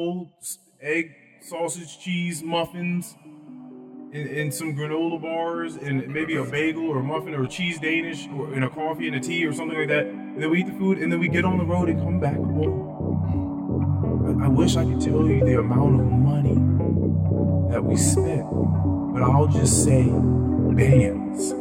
cold egg sausage cheese muffins and, and some granola bars and maybe a bagel or a muffin or cheese Danish or in a coffee and a tea or something like that. And then we eat the food and then we get on the road and come back home. I, I wish I could tell you the amount of money that we spent, but I'll just say bands.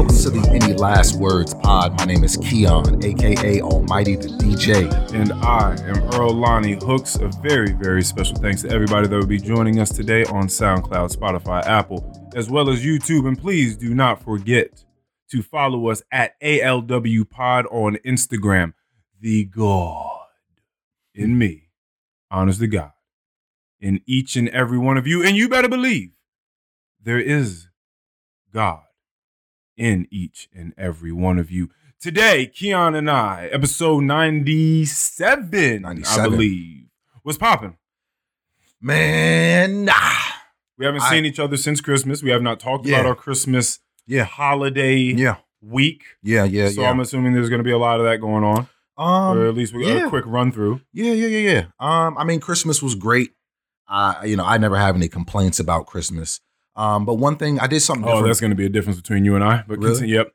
Welcome to the Any Last Words pod. My name is Keon, aka Almighty the DJ. And I am Earl Lonnie Hooks. A very, very special thanks to everybody that will be joining us today on SoundCloud, Spotify, Apple, as well as YouTube. And please do not forget to follow us at ALW Pod on Instagram. The God in me, honors the God, in each and every one of you. And you better believe there is God in each and every one of you. Today, Keon and I, episode 97, I believe, was popping. Man, nah. We haven't I- seen each other since Christmas. We have not talked Yeah. about our Christmas Yeah. holiday Yeah. week. Yeah, yeah, so yeah. I'm assuming there's going to be a lot of that going on, or um, at least we got yeah. a quick run through. yeah, yeah, yeah, yeah. Um, I mean, Christmas was great. I, you know, I never have any complaints about Christmas. Um, but one thing I did something Oh, different. that's going to be a difference between you and I. But Really? continue, yep.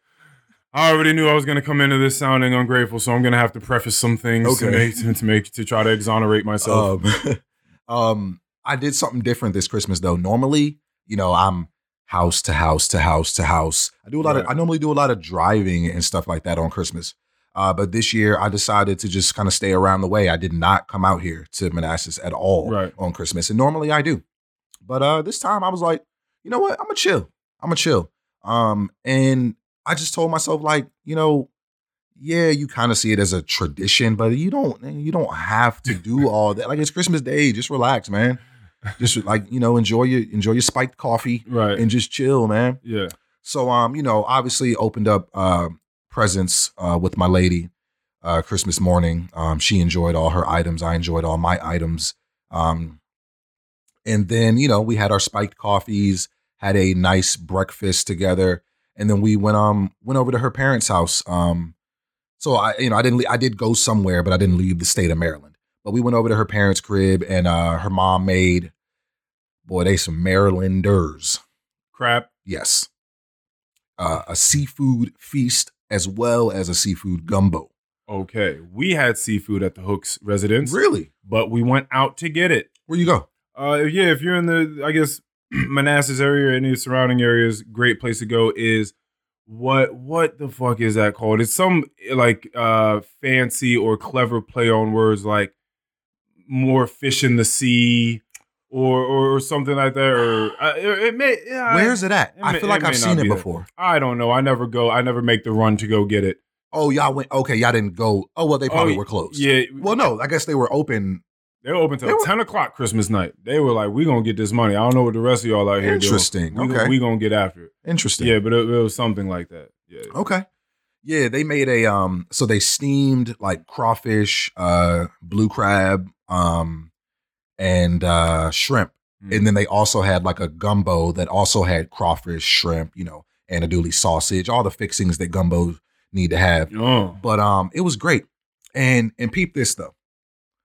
I already knew I was going to come into this sounding ungrateful, so I'm going to have to preface some things to Okay. make to, to make to try to exonerate myself. Um, um, I did something different this Christmas though. Normally, you know, I'm house to house to house to house. I do a lot of. I normally do a lot of driving and stuff like that on Christmas. Uh, but this year, I decided to just kind of stay around the way. I did not come out here to Manassas at all Right. on Christmas, and normally I do. But uh, this time, I was like, you know what? I'm gonna chill. I'm gonna chill. Um, and I just told myself, like, you know, yeah, you kind of see it as a tradition, but you don't you don't have to do all that. Like it's Christmas Day, just relax, man. Just like you know, enjoy your enjoy your spiked coffee right. and just chill, man. yeah. So um, you know, obviously opened up uh, presents uh, with my lady uh, Christmas morning. Um, she enjoyed all her items. I enjoyed all my items. Um, and then you know we had our spiked coffees, had a nice breakfast together, and then we went um went over to her parents' house. Um, so I you know I didn't I did go somewhere, but I didn't leave the state of Maryland. But we went over to her parents' crib, and uh, her mom made boy they some Marylanders. Crap. Yes. Uh, a seafood feast as well as a seafood gumbo. Okay. We had seafood at the Hooks residence, Really? but we went out to get it. Where you go? Uh, yeah, if you're in the, I guess, Manassas area or any the surrounding areas, great place to go is what what the fuck is that called? It's some like uh fancy or clever play on words like more fish in the sea or or, or something like that. Or uh, it, may. Yeah, Where's it at? it I may- feel like I've seen it be there. before. I don't know. I never go. I never make the run to go get it. Oh, y'all went. Okay, y'all didn't go. Oh, well, they probably Oh, were closed. Yeah. Well, no, I guess they were open. They were open till were- ten o'clock Christmas night. They were like, "We gonna get this money." I don't know what the rest of y'all out here doing. Interesting. Okay. we gonna get after it. Interesting. Yeah, but it, it was something like that. Yeah. Okay. Yeah, they made a um. So they steamed like crawfish, uh, blue crab, um, and uh, shrimp, Mm. and then they also had like a gumbo that also had crawfish, shrimp, you know, andouille sausage, all the fixings that gumbo need to have. Oh. but um it was great and and peep this though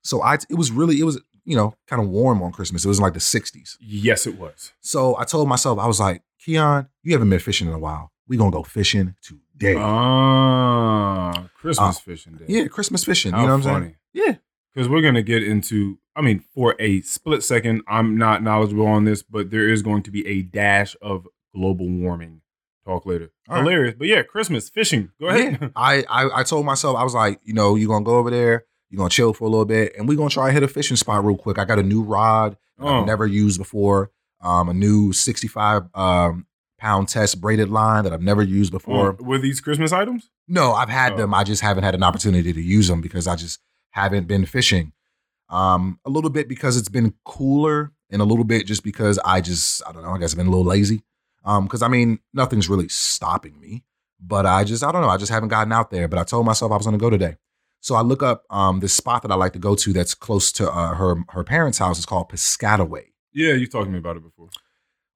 so i it was really it was you know kind of warm on christmas it was in like the 60s Yes, it was. so i told myself i was like keon you haven't been fishing in a while we gonna go fishing today Ah, Christmas Uh, fishing day. yeah christmas fishing How you know what i'm saying yeah Because we're gonna get into. I mean, for a split second, I'm not knowledgeable on this, but there is going to be a dash of global warming. Talk later. All right. Hilarious, but yeah, Christmas fishing. Go ahead. yeah I, I i told myself i was like you know you're gonna go over there you're gonna chill for a little bit and we're gonna try to hit a fishing spot real quick i got a new rod that Oh. i've never used before um a new 65 um pound test braided line that i've never used before Oh, were these Christmas items? No, I've had Oh. them. I just haven't had an opportunity to use them because I just haven't been fishing. Um, a little bit because it's been cooler, and a little bit just because I just I don't know. I guess I've been a little lazy. Um, because I mean nothing's really stopping me, but I just I don't know. I just haven't gotten out there. But I told myself I was going to go today. So I look up um this spot that I like to go to that's close to uh, her her parents' house. It's called Piscataway Yeah, you talked to me about it before.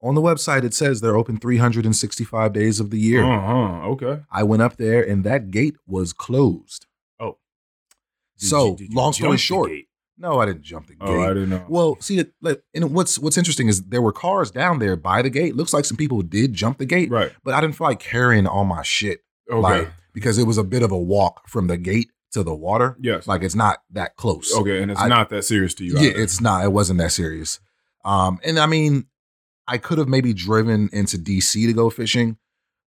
On the website, it says they're open 365 days of the year. Uh huh. Okay. I went up there and that gate was closed. Oh. Did so, you- you long story short, no, I didn't jump the gate. Oh, I didn't know. Well, see, like, and what's what's interesting is there were cars down there by the gate. Looks like some people did jump the gate, right. but I didn't feel like carrying all my shit, Okay. like because it was a bit of a walk from the gate to the water. yes. Like it's not that close. okay, and it's I- not that serious to you. yeah, it's not. It wasn't that serious. Um, and I mean, I could have maybe driven into DC to go fishing,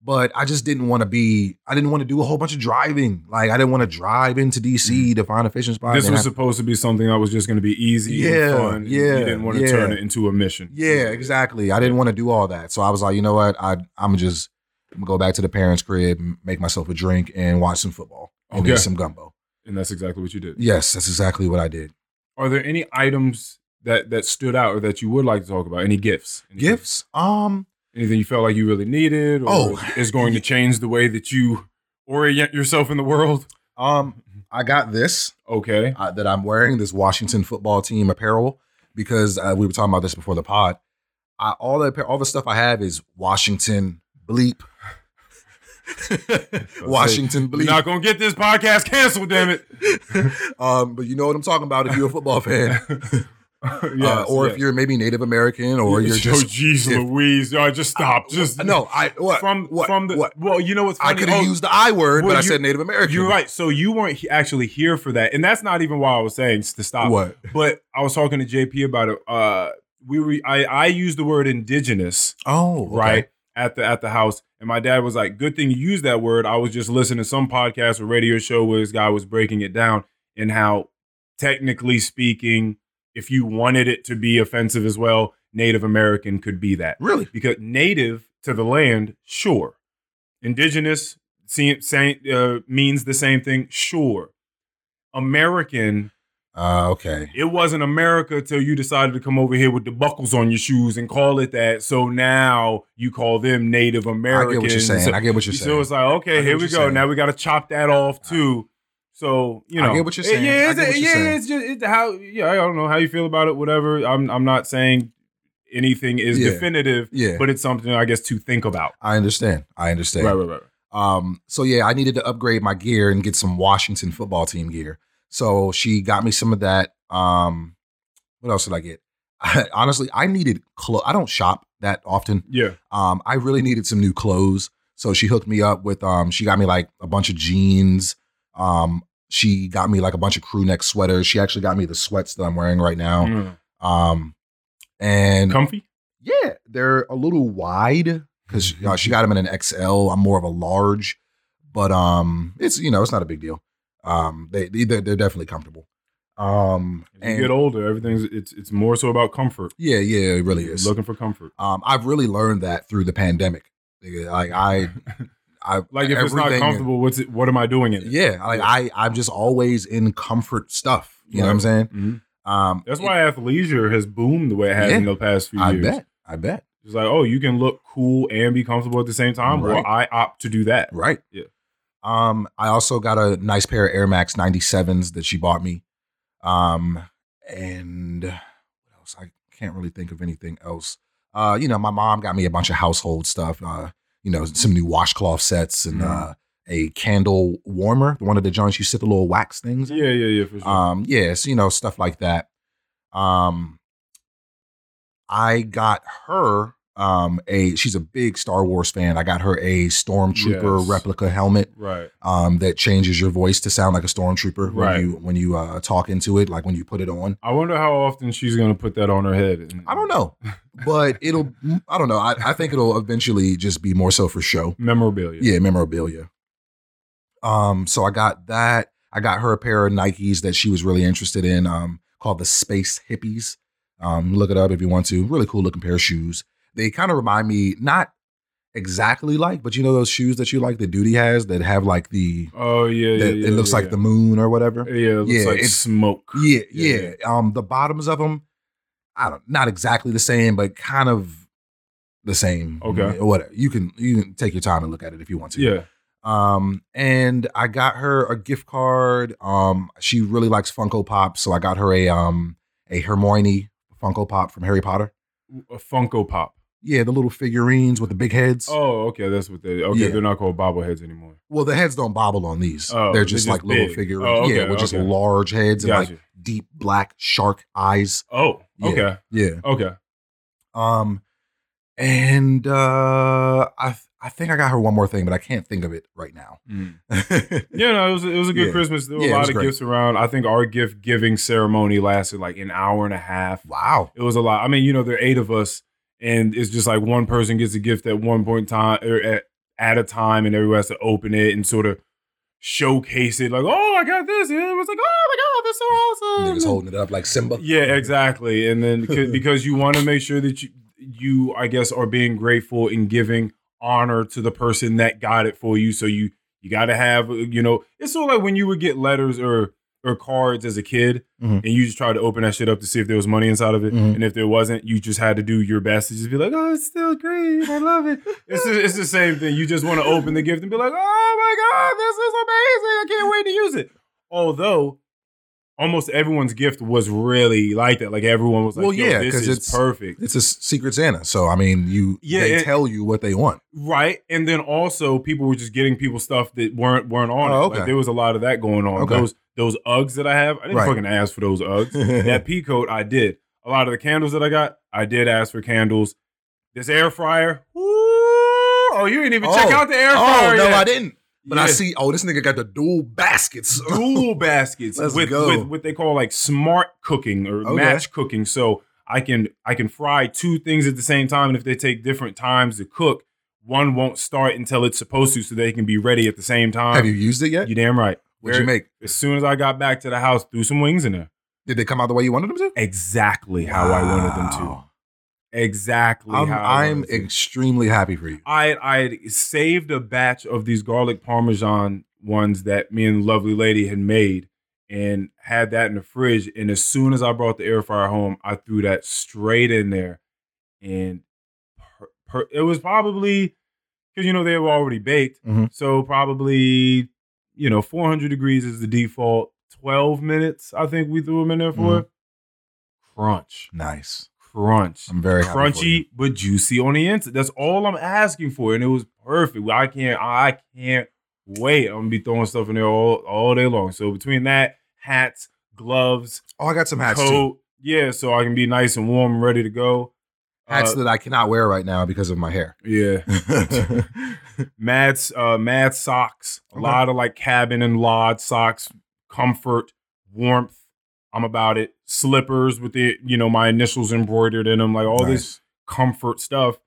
but I just didn't want to be. I didn't want to do a whole bunch of driving. Like I didn't want to drive into DC to find a fishing spot. Mm. This was have- supposed to be something that was just going to be easy Yeah, and fun. yeah, You didn't want to yeah. turn it into a mission. Yeah, exactly. I didn't want to do all that. So I was like, you know what? I I'm just I'm gonna go back to the parents' crib, make myself a drink, and watch some football and Okay. eat some gumbo. And that's exactly what you did. Yes, that's exactly what I did. Are there any items that that stood out or that you would like to talk about? Any gifts? Any Gifts? Um, Anything you felt like you really needed or Oh. is going to change the way that you orient yourself in the world? um, I got this Okay. uh, that I'm wearing, this Washington football team apparel, because uh, we were talking about this before the pod. I, all the all the stuff I have is Washington bleep. Washington We're not going to get this podcast canceled, damn it. um, but you know what I'm talking about if you're a football fan. uh, or yes. if you're maybe Native American, or you're Yo, just jeez if- Louise. Just stop. Just no. I what from what, from the what? well, you know what's funny? I could have Oh, used the I word, well, but I you- said Native American. You're right. So you weren't actually here for that, and that's not even why I was saying to stop. What? But I was talking to JP about it. Uh, we were I I used the word indigenous Oh, okay. right at the at the house, and my dad was like, "Good thing you used that word." I was just listening to some podcast or radio show where this guy was breaking it down and how technically speaking, if you wanted it to be offensive as well, Native American could be that Really? because native to the land, sure. Indigenous say, uh, means the same thing, sure. American, Uh, okay. it wasn't America till you decided to come over here with the buckles on your shoes and call it that. So now you call them Native Americans. I get what you're saying. I get what you're saying. so it's like, okay, here we go. saying. Now we got to chop that off too. So you know, I get what you're saying. Yeah, I it's, get what you're yeah, saying. it's just it's how. Yeah, I don't know how you feel about it. Whatever. I'm I'm not saying anything is Yeah. definitive, yeah, but it's something I guess to think about. I understand. I understand. Right, right, right. Um, so yeah, I needed to upgrade my gear and get some Washington football team gear. So she got me some of that. Um, what else did I get? honestly, I needed clothes. I don't shop that often. Yeah. Um, I really needed some new clothes. So she hooked me up with um, she got me like a bunch of jeans. Um, she got me like a bunch of crew neck sweaters. She actually got me the sweats that I'm wearing right now. Mm. Um, and Comfy. yeah, they're a little wide because uh, she got them in an XL. I'm more of a large, but um, it's you know it's not a big deal. Um, they they they're, they're definitely comfortable. Um, As you and get older, everything's it's it's more so about comfort. yeah, yeah, it really is. looking for comfort. Um, I've really learned that through the pandemic. Like I, I like if it's not comfortable, what's it? What am I doing in it? Yeah, like I, I'm just always in comfort stuff. You know what I'm saying? Mhm. Um, That's why athleisure has boomed the way it has Yeah. in the past few I years. bet, I bet. It's like, oh, you can look cool and be comfortable at the same time. Right. Well, I opt to do that. Right. Yeah. Um, I also got a nice pair of Air Max 97s that she bought me. Um, and what else? I can't really think of anything else. Uh, you know, my mom got me a bunch of household stuff. Uh, you know, some new washcloth sets and Mhm. uh a candle warmer, one of the joints you sit the little wax things. in. Yeah, yeah, yeah, for sure. Um, yes, you know, stuff like that. Um, I got her um a she's a big Star Wars fan. I got her a stormtrooper Yes. replica helmet right. um that changes your voice to sound like a stormtrooper when Right. you when you uh talk into it, like when you put it on. I wonder how often she's gonna put that on her head. I don't know. But it'll I don't know. I, I think it'll eventually just be more so for show. Memorabilia. Yeah, memorabilia. Um, so I got that. I got her a pair of Nikes that she was really interested in, um, called the Space Hippies. Um, look it up if you want to. Really cool looking pair of shoes. They kind of remind me, not exactly like, but you know those shoes that you like that Duty has that have like the Oh yeah, yeah. yeah it looks yeah, like the moon or whatever. Yeah, it looks Yeah, like it's- smoke. Yeah, Yeah, yeah. Um, the bottoms of them, I don't, not exactly the same, but kind of the same. Okay. whatever. You can you can take your time and look at it if you want to. Yeah. Um, and I got her a gift card. Um, she really likes Funko Pop, so I got her a um a Hermione Funko Pop from Harry Potter. A Funko Pop. Yeah, the little figurines with the big heads. Oh, okay, that's what they. Okay, Yeah. they're not called bobbleheads anymore. Well, the heads don't bobble on these. Oh, they're they're just just like little figurines. Oh, okay, yeah, with just large heads and Gotcha. like deep black shark eyes. Oh, okay, Yeah. okay. Um, and uh, I I think I got her one more thing, but I can't think of it right now. Mm. Yeah, no, it was it was a good Yeah. Christmas. There were Yeah, a lot of great. gifts around. I think our gift giving ceremony lasted like an hour and a half. wow. It was a lot. I mean, you know, there are eight of us, and it's just like one person gets a gift at one point time or at, at a time, and everyone has to open it and sort of showcase it. Like, oh, I got this. And it was like, oh my god, that's so awesome. Niggas holding it up like Simba. Yeah, exactly. And then because, because you want to make sure that you, you, I guess, are being grateful and giving honor to the person that got it for you. So you you got to have, uh, you know, it's sort of like when you would get letters or or cards as a kid, Mhm. and you just tried to open that shit up to see if there was money inside of it, Mhm. and if there wasn't, you just had to do your best to just be like, oh, it's still great, I love it. it's the, it's the same thing. You just want to open the gift and be like, oh my god, this is amazing! I can't wait to use it. Although almost everyone's gift was really like that. Like everyone was like, Well, yeah, because it's- perfect. It's a secret Santa, so I mean, you Yeah, they it- tell you what they want. Right. And then also people were just getting people stuff that weren't weren't on Oh, it. okay. Like there was a lot of that going on. Okay. Those those Uggs that I have, I didn't Right. fucking ask for those Uggs. that pea coat, I did. A lot of the candles that I got, I did ask for candles. This air fryer. Woo! Oh, you didn't even check Oh. out the air fryer. oh no, yet. I didn't. But I see. Oh, this nigga got the dual baskets. dual baskets Let's with, go. with what they call like smart cooking or Okay. match cooking. So I can I can fry two things at the same time, and if they take different times to cook, one won't start until it's supposed to, so they can be ready at the same time. Have you used it yet? You damn right. What'd you make? As soon as I got back to the house, threw some wings in there. Did they come out the way you wanted them to? Exactly how I wanted them to. Ah. Exactly I'm, I'm extremely happy for you. I I saved a batch of these garlic parmesan ones that me and lovely lady had made and had that in the fridge. And as soon as I brought the air fryer home, I threw that straight in there. And per, per, it was probably because you know they were already baked, Mhm. so probably you know 400 degrees is the default. 12 minutes, I think we threw them in there for. Mhm. Crunch, Nice. Crunch I'm very happy for you. crunchy but juicy on the inside. That's all I'm asking for, and it was perfect. I can't, I can't wait. I'm gonna be throwing stuff in there all all day long. So between that, hats, gloves, Oh, I got some hats too. yeah, so I can be nice and warm and ready to go. Hats Uh, that I cannot wear right now because of my hair. yeah, mad, uh, mad socks. A Okay. lot of like cabin and lodge socks, comfort, warmth. I'm about it. Slippers with the, you know, my initials embroidered in them, like all this comfort stuff.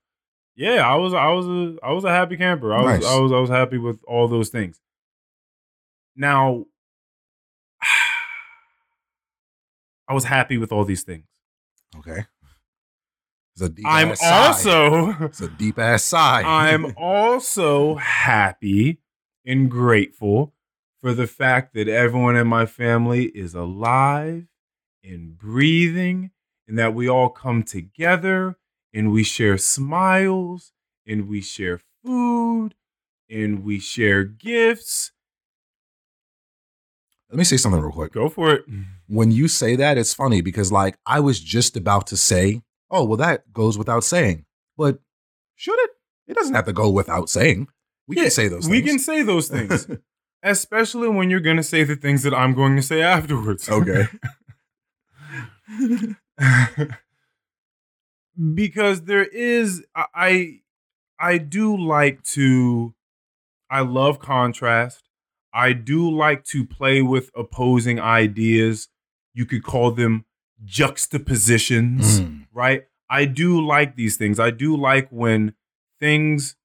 Yeah, I was I was a I was a happy camper. I was I was I was happy with all those things. Now I was happy with all these things. Okay. It's a deep I'm sigh. also It's a deep ass sigh. I'm also happy and grateful for the fact that everyone in my family is alive and breathing, and that we all come together and we share smiles and we share food and we share gifts. Let me say something real quick. Go for it. When you say that, it's funny because like I was just about to say, oh, well, that goes without saying. But should it? It doesn't have to go without saying. We Yeah, can say those We things. We can say those things, especially when you're going to say the things that I'm going to say afterwards. Okay. because there is I- I do like to I love contrast. I do like to play with opposing ideas. You could call them juxtapositions, Mm. right? I do like these things. I do like when things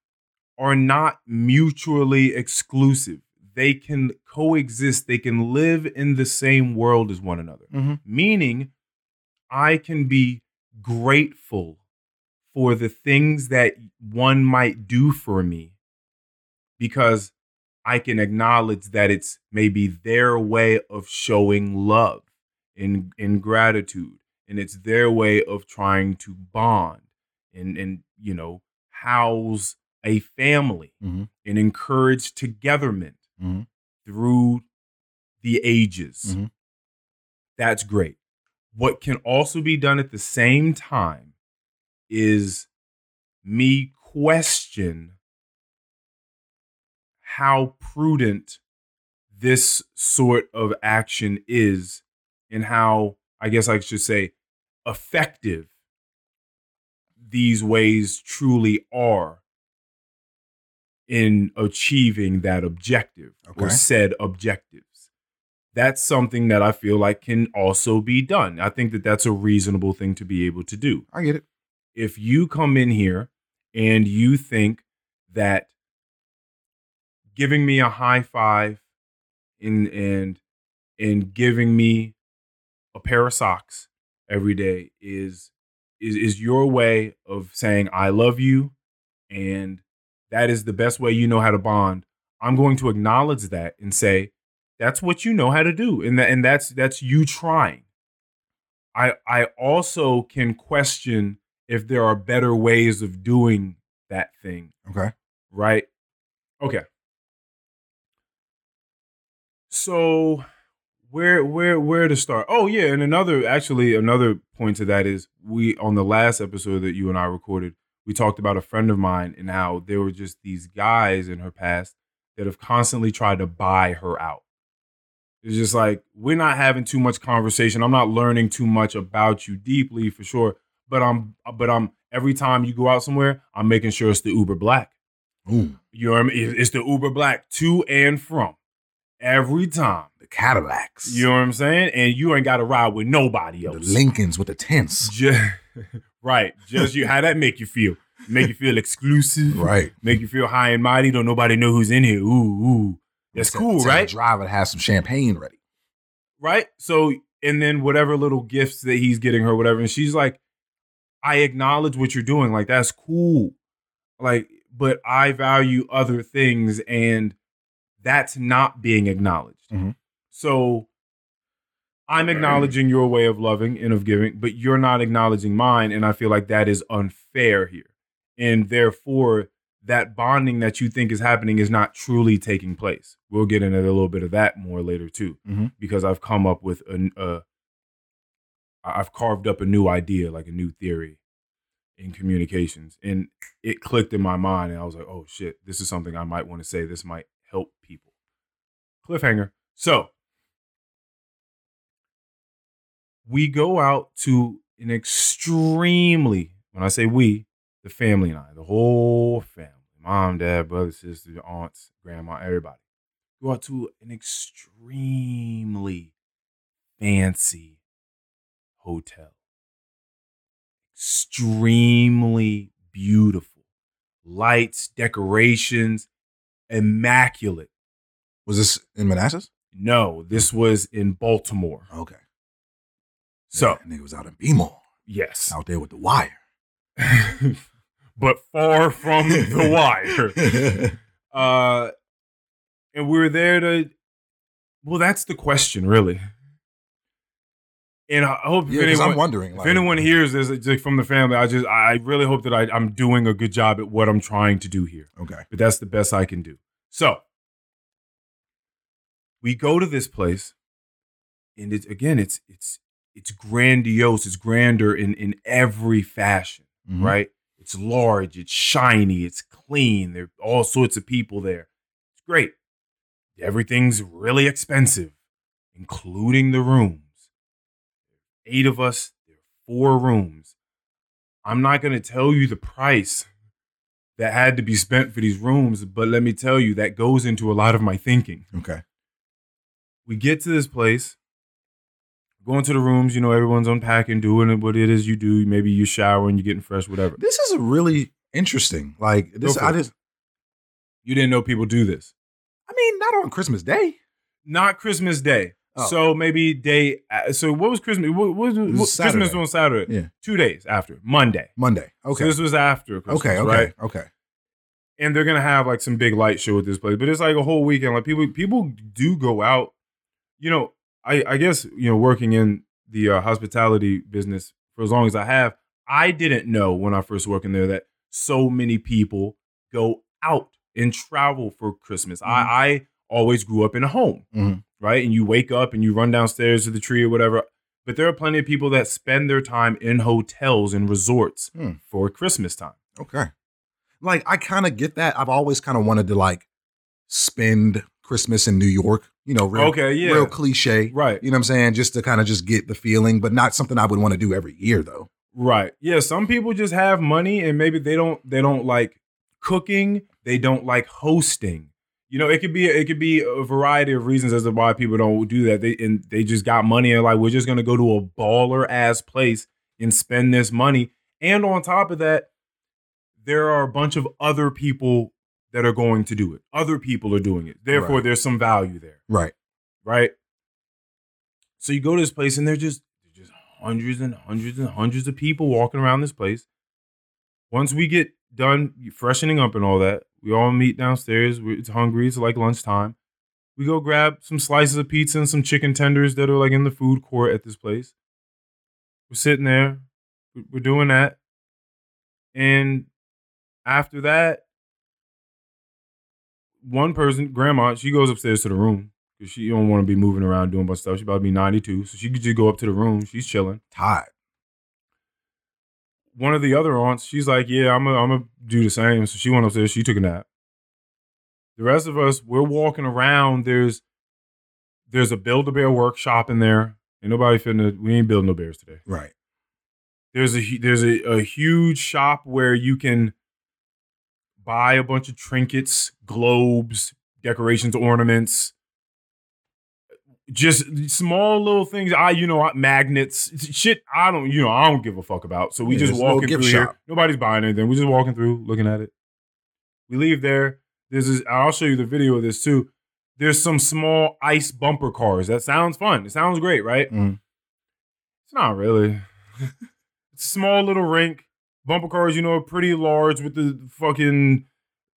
are not mutually exclusive. They can coexist, they can live in the same world as one another Mhm. meaning I can be grateful for the things that one might do for me because I can acknowledge that it's maybe their way of showing love and, and gratitude. And it's their way of trying to bond and, and you know, house a family Mhm. and encourage togetherment Mhm. through the ages. Mhm. That's great. What can also be done at the same time is me question how prudent this sort of action is and how I guess I should say effective these ways truly are in achieving that objective or said objectives. That's something that I feel like can also be done. I think that that's a reasonable thing to be able to do. I get it. If you come in here and you think that giving me a high five and and and giving me a pair of socks every day is is is your way of saying I love you and that is the best way you know how to bond. I'm going to acknowledge that and say that's what you know how to do and that and that's that's you trying. I I also can question if there are better ways of doing that thing Okay. right? Okay. So where where where to start? Oh yeah, and another actually another point to that is we on the last episode that you and I recorded, we talked about a friend of mine and how there were just these guys in her past that have constantly tried to buy her out. It's just like we're not having too much conversation. I'm not learning too much about you deeply for sure, but I'm but I'm every time you go out somewhere, I'm making sure it's the Uber Black. Ooh, You know what I mean? It's the Uber Black to and from every time. the Cadillacs. You know what I'm saying? And you ain't got to ride with nobody else. the. Lincolns with the tents. Just, right. Just you. How that make you feel? Make you feel exclusive. Right. Make you feel high and mighty. Don't nobody know who's in here. Ooh, ooh. That's Tell- cool, tell right? Driver have some champagne ready. right? So, and then whatever little gifts that he's getting her, whatever, and she's like, I acknowledge what you're doing. Like, that's cool. Like, but I value other things, and that's not being acknowledged. Mhm. So, I'm acknowledging your way of loving and of giving, but you're not acknowledging mine. And I feel like that is unfair here. And therefore, that bonding that you think is happening is not truly taking place. We'll get into a little bit of that more later, too Mhm. because I've come up with a, a I've carved up a new idea, like a new theory in communications, and it clicked in my mind, and I was like, "Oh shit, this is something I might want to say. This might help people." Cliffhanger. So we go out to an extremely, when I say we, the family and I, the whole family, mom, dad, brother, sister, aunts, grandma, everybody go out to an extremely fancy hotel. Extremely beautiful. Lights, decorations, immaculate. Was this in Manassas? No, this was in Baltimore. Okay. So, That nigga was out in B-More, yes. out there with the wire. but far from the wire. Uh, and we were there to. Well, that's the question, really. And I hope if yeah, because I'm anyone, wondering. if anyone hears this like, from the family, I just I really hope that I, I'm doing a good job at what I'm trying to do here. Okay. But that's the best I can do. So we go to this place, and it's again, it's it's it's grandiose. It's grander in in every fashion Mhm. right? It's large, it's shiny, it's clean. There are all sorts of people there. It's great. Everything's really expensive, including the rooms. Eight of us, there are four rooms. I'm not going to tell you the price that had to be spent for these rooms, but let me tell you, that goes into a lot of my thinking Okay. we get to this place, go to the rooms, you know, everyone's unpacking, doing what it is you do. Maybe you're showering, you're getting fresh, whatever. This is a really interesting. Like this, I just. You didn't know people do this. I mean, not on Christmas Day. Not Christmas Day. Oh. So maybe day. uh, So what was Christmas? What, what, was Christmas on Saturday. Yeah. Two days after Monday. Monday. So Okay. this was after Christmas, okay. Okay. right? Okay. and they're gonna have like some big light show at this place. But it's like a whole weekend. Like people, people do go out. You know, I I guess you know working in the uh, hospitality business for as long as I have, I didn't know when I first worked in there that so many people go out and travel for Christmas. I I always grew up in a home, Mhm. right? And you wake up and you run downstairs to the tree or whatever. But there are plenty of people that spend their time in hotels and resorts Hmm. for Christmas time. Okay. Like I kind of get that. I've always kind of wanted to like spend Christmas in New York. You know, real, okay, yeah, real cliche. right, You know what I'm saying? Just to kind of just get the feeling, but not something I would want to do every year though. right. Yeah, some people just have money and maybe they don't they don't like cooking. They don't like hosting. You know, it could be it could be a variety of reasons as to why people don't do that. They and they just got money and like we're just gonna go to a baller ass place and spend this money. And on top of that, there are a bunch of other people that are going to do it. Other people are doing it. Therefore, Right. there's some value there, Right. right? So you go to this place and they're just there's just hundreds and hundreds and hundreds of people walking around this place. Once we get done freshening up and all that, we all meet downstairs. we it's hungry. It's like lunchtime. We go grab some slices of pizza and some chicken tenders that are like in the food court at this place. We're sitting there. We're doing that. And after that, one person, grandma, she goes upstairs to the room because she don't want to be moving around doing of stuff. She about to be 92. So she could just go up to the room. She's chilling. Tired. One of the other aunts, she's like, Yeah, I'm gonna I'm gonna do the same. So she went upstairs, she took a nap. The rest of us, we're walking around. There's there's a build a bear workshop in there. Ain't nobody finna we ain't building no bears today. Right. There's a there's a, a huge shop where you can buy a bunch of trinkets, globes, decorations, ornaments, just small little things. I you know magnets, shit. I don't you know I don't give a fuck about. So we Yeah, just just a little walking gift through here. shop. Nobody's buying anything. We're just walking through, looking at it. We leave there. This is. I'll show you the video of this too. There's some small ice bumper cars. That sounds fun. It sounds great, right? Mm. It's not really. it's a small little rink. Bumper cars, you know, are pretty large with the fucking,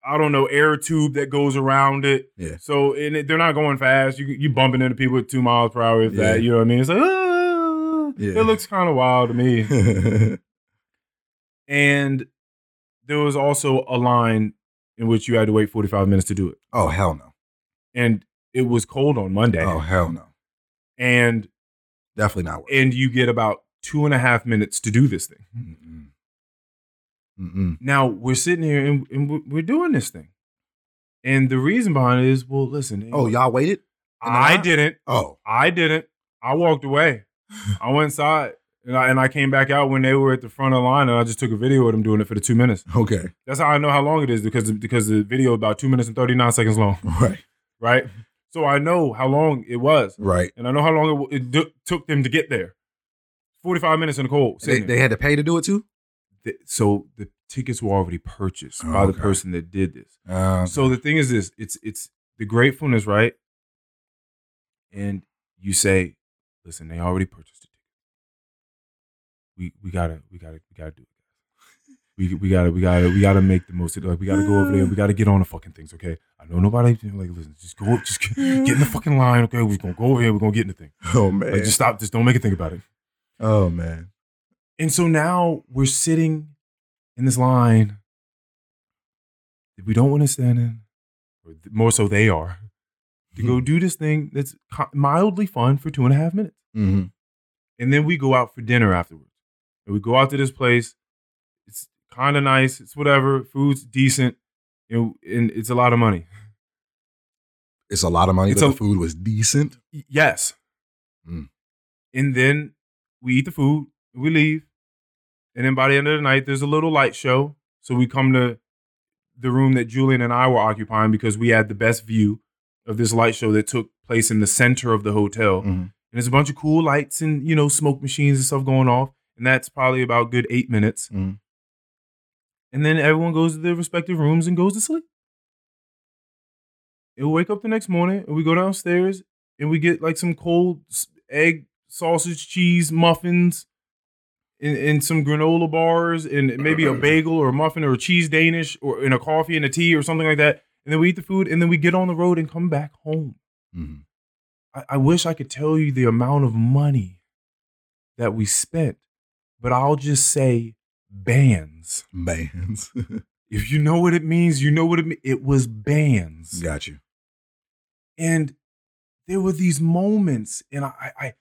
I don't know, air tube that goes around it. Yeah. So and it, they're not going fast. You you bumping into people at two miles per hour. If Yeah. that, you know what I mean? It's like, ah, Yeah. it looks kind of wild to me. and there was also a line in which you had to wait 45 minutes to do it. oh hell no. And it was cold on Monday. Oh hell no. And Definitely not. it. and you get about two and a half minutes to do this thing. Mm-mm. Mm-mm. Now we're sitting here and, and we're- doing this thing. And the reason behind it is, well, listen. Oh, y'all waited? I line? didn't. Oh. I didn't. I walked away. I went inside and I, and I came back out when they were at the front of the line and I just took a video of them doing it for the two minutes. Okay. That's how I know how long it is because because the video is about two minutes and 39 seconds long, Right. right? So I know how long it was Right. and I know how long it, it do- took them to get there. 45 minutes in the cold. They, they had to pay to do it too? So the tickets were already purchased by the person that did this. Uh, So the thing is this, it's it's the gratefulness, right? And you say, listen, they already purchased the ticket. We we gotta we gotta we gotta do it. We, we gotta we gotta we gotta make the most of it. Like we gotta go over there. We gotta get on the fucking things, okay? I know nobody like listen. Just go, just get in the fucking line, okay? We're gonna go over here. We're gonna get in the thing. oh man. Like just stop. Just don't make a think about it. oh man. And so now we're sitting in this line that we don't want to stand in, or more so they are, to go do this thing that's mildly fun for two and a half minutes. hmm And then we go out for dinner afterwards. And we go out to this place. It's kind of nice. It's whatever. Food's decent. You know, and it's a lot of money. It's a lot of money, It's but a- the food was decent. Yes. Mm. And then we eat the food, we leave. And then by the end of the night, there's a little light show. So we come to the room that Julian and I were occupying because we had the best view of this light show that took place in the center of the hotel. Mhm. And there's a bunch of cool lights and, you know, smoke machines and stuff going off. And that's probably about good eight minutes. Mhm. And then everyone goes to their respective rooms and goes to sleep. And we wake up the next morning and we go downstairs and we get like some cold egg, sausage, cheese, muffins, and, and some granola bars, and maybe a bagel or a muffin or a cheese Danish or in a coffee and a tea or something like that. And then we eat the food and then we get on the road and come back home. Mhm. I, I wish I could tell you the amount of money that we spent, but I'll just say bands. Bands. If you know what it means, you know what it means. It was bands. Got you. And there were these moments, and I, I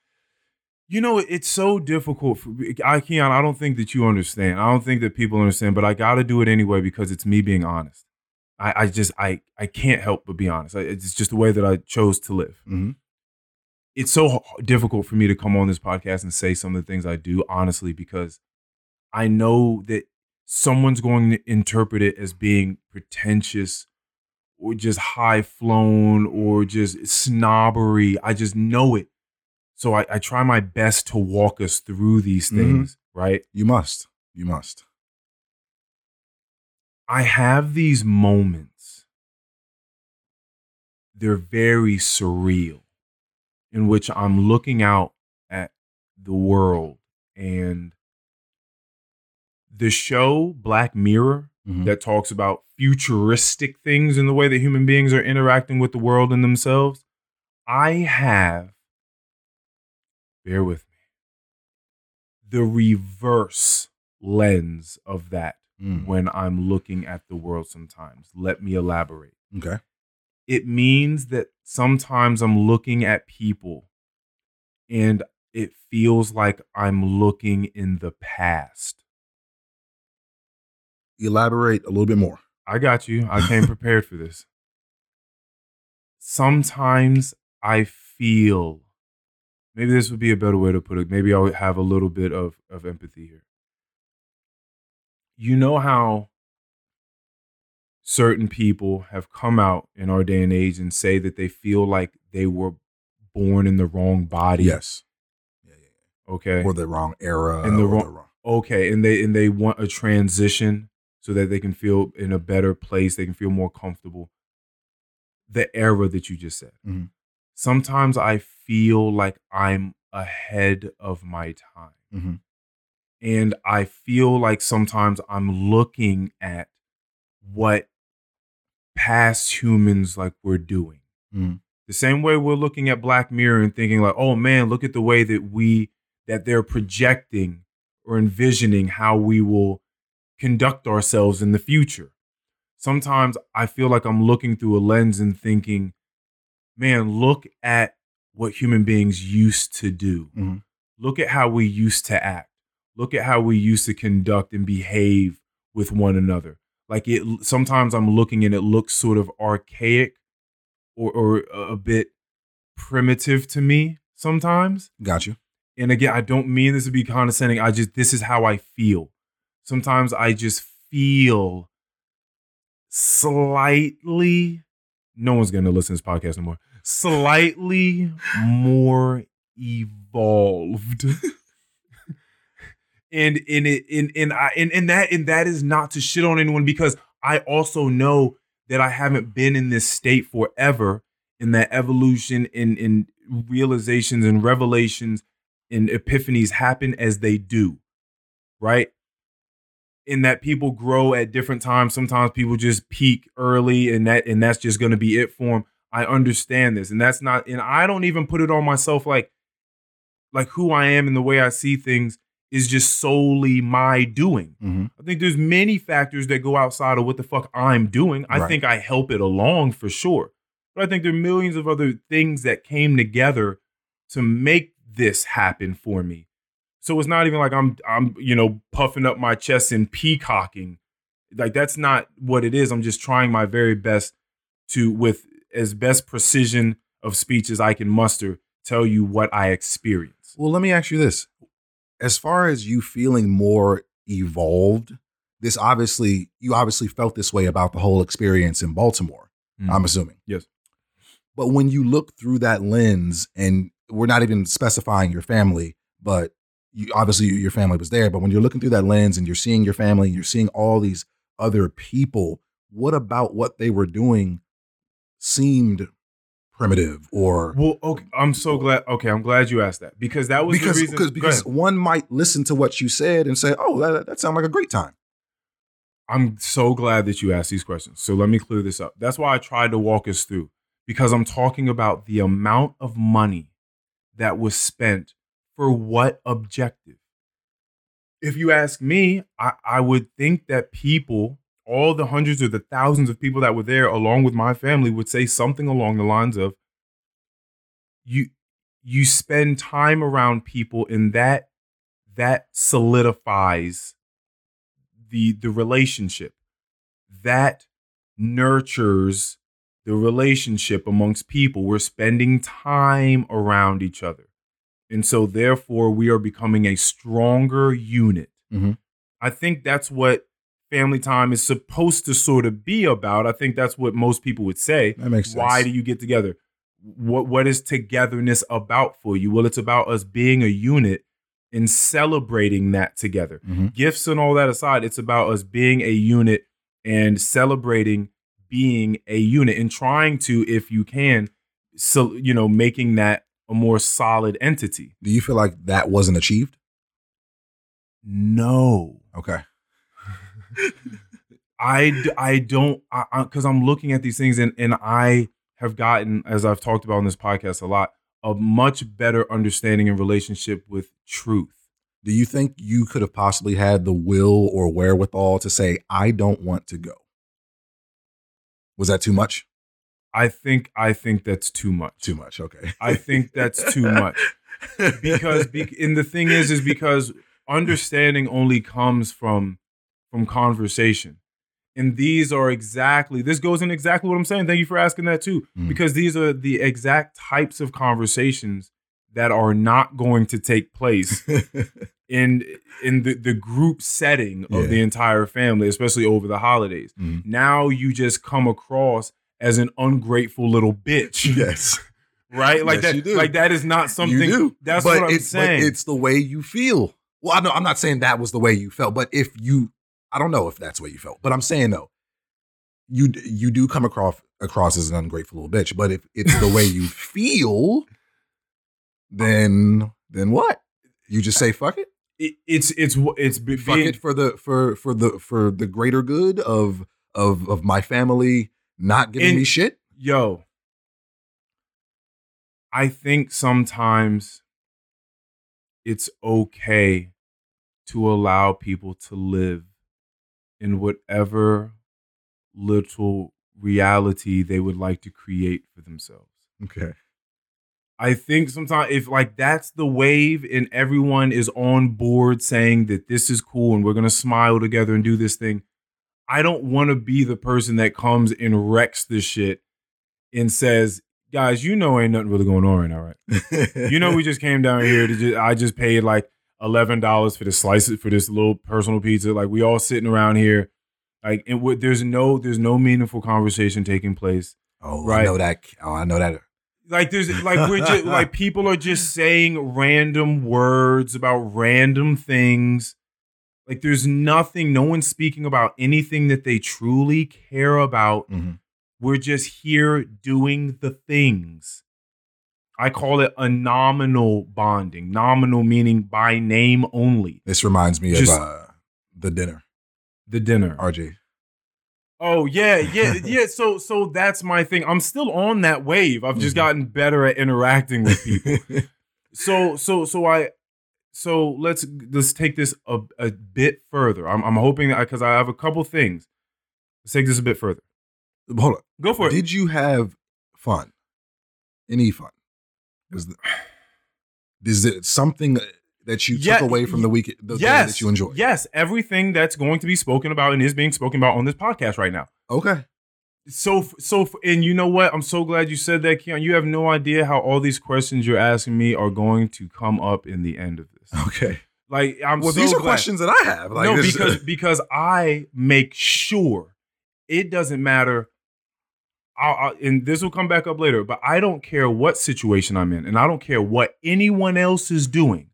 You know, it's so difficult for I Keon, I don't think that you understand. I don't think that people understand, but I gotta do it anyway because it's me being honest. I, I just I I can't help but be honest. I, it's just the way that I chose to live. Mhm. It's so h- difficult for me to come on this podcast and say some of the things I do honestly because I know that someone's going to interpret it as being pretentious or just high flown or just snobbery. I just know it. So I, I try my best to walk us through these Mhm. things, right? You must. You must. I have these moments. They're very surreal in which I'm looking out at the world and the show Black Mirror Mhm. that talks about futuristic things in the way that human beings are interacting with the world and themselves. I have, bear with me, the reverse lens of that Mm. when I'm looking at the world sometimes. Let me elaborate. Okay. It means that sometimes I'm looking at people and it feels like I'm looking in the past. Elaborate a little bit more. I got you. I came prepared for this. Sometimes I feel maybe this would be a better way to put it. Maybe I'll have a little bit of, of empathy here. You know how certain people have come out in our day and age and say that they feel like they were born in the wrong body. Yes. Yeah, yeah, Okay. Or the wrong era. In the or wrong- okay and they and they want a transition so that they can feel in a better place they can feel more comfortable the era that you just said Mhm. Sometimes i feel like i'm ahead of my time Mhm. and i feel like sometimes i'm looking at what past humans like we're doing Mhm. the same way we're looking at black mirror and thinking like oh man look at the way that we that they're projecting or envisioning how we will conduct ourselves in the future sometimes i feel like i'm looking through a lens and thinking man look at what human beings used to do. Mhm. look at how we used to act. Look at how we used to conduct and behave with one another. Like it sometimes i'm looking and it looks sort of archaic or, or a bit primitive to me sometimes. Got you. and again i don't mean this to be condescending i just this is how i feel. Sometimes i just feel slightly no one's gonna listen to this podcast anymore slightly more evolved. And in it in and i and, and that and that is not to shit on anyone because i also know that i haven't been in this state forever in that evolution in in realizations and revelations and epiphanies happen as they do right? In that people grow at different times. Sometimes people just peak early and that and that's just going to be it for them i understand this and that's not and i don't even put it on myself like like who i am and the way i see things is just solely my doing hmm I think there's many factors that go outside of what the fuck I'm doing. I Right. think I help it along for sure. But I think there are millions of other things that came together to make this happen for me. So it's not even like I'm I'm, you know, puffing up my chest and peacocking. Like that's not what it is. I'm just trying my very best to with as best precision of speech as I can muster tell you what I experience. Well, let me ask you this. As far as you feeling more evolved, this obviously, you obviously felt this way about the whole experience in Baltimore, I'm mm-hmm. assuming. Yes. But when you look through that lens, and we're not even specifying your family, but you obviously your family was there, but when you're looking through that lens and you're seeing your family and you're seeing all these other people, what about what they were doing seemed primitive or Well, okay, I'm so glad. Okay, I'm glad you asked that because that was because the reason. because, because one might listen to what you said and say, "Oh, that, that sounds like a great time." I'm so glad that you asked these questions. So let me clear this up. That's why I tried to walk us through because I'm talking about the amount of money that was spent for what objective. If you ask me, I, I would think that people, all the hundreds or the thousands of people that were there, along with my family, would say something along the lines of, "You, you spend time around people and that that solidifies the the relationship. That nurtures the relationship amongst people. We're spending time around each other. And so therefore we are becoming a stronger unit. Mhm. i think that's what family time is supposed to sort of be about i think that's what most people would say That makes sense. why do you get together what what is togetherness about for you well it's about us being a unit and celebrating that together Mhm. gifts and all that aside it's about us being a unit and celebrating being a unit and trying to if you can so you know making that a more solid entity Do you feel like that wasn't achieved? no Okay. I, I don't because I'm looking at these things and and I have gotten as I've talked about on this podcast a lot a much better understanding and relationship with truth. Do you think you could have possibly had the will or wherewithal to say, I don't want to go? Was that too much? I think I think that's too much. Too much. Okay. I think that's too much because be, and the thing is is because understanding only comes from from conversation. And these are exactly this goes in exactly what I'm saying. Thank you for asking that too. Mhm. Because these are the exact types of conversations that are not going to take place in in the, the group setting of Yeah. the entire family, especially over the holidays. Mhm. Now you just come across as an ungrateful little bitch. yes. Right? Like Yes, that like that is not something you do. that's but what I'm saying. But it's the way you feel. Well, I know I'm not saying that was the way you felt, but if you, I don't know if that's what you felt, but I'm saying though, you you do come across across as an ungrateful little bitch. But if it's the way you feel, then then what? You just say fuck it, It- it's it's it's be- fuck being, it for the for for the for the greater good of of of my family not giving And- me shit. yo. I think sometimes it's okay to allow people to live in whatever little reality they would like to create for themselves. Okay. I think sometimes if like that's the wave and everyone is on board saying that this is cool and we're gonna smile together and do this thing, I don't want to be the person that comes and wrecks this shit and says, "Guys, you know ain't nothing really going on right now, right? You know we just came down here to just I just paid like eleven dollars for this slice for this little personal pizza. Like we all sitting around here, like and there's no there's no meaningful conversation taking place." Oh, right? I know that. Oh, I know that. like there's like we're just like people are just saying random words about random things like there's nothing no one's speaking about anything that they truly care about Mhm. we're just here doing the things i call it a nominal bonding nominal meaning by name only This reminds me Just- of uh, the dinner. the dinner RJ. Oh yeah, yeah, yeah. So so that's my thing. I'm still on that wave. I've just Mhm. gotten better at interacting with people. so so so I so let's let's take this a, a bit further. I'm I'm hoping that because I have a couple things. Let's take this a bit further. Hold on. Go for it. Did you have fun? Any fun? Is, the, is it something that you Yeah, took away from the week the yes, that you enjoyed? Yes, everything that's going to be spoken about and is being spoken about on this podcast right now. Okay. So so and you know what? I'm so glad you said that, Keon. You have no idea how all these questions you're asking me are going to come up in the end of this. Okay. Like I'm well, so these are glad. questions that I have. Like no, because because I make sure it doesn't matter. I'll, I'll, and this will come back up later, but I don't care what situation I'm in, and I don't care what anyone else is doing.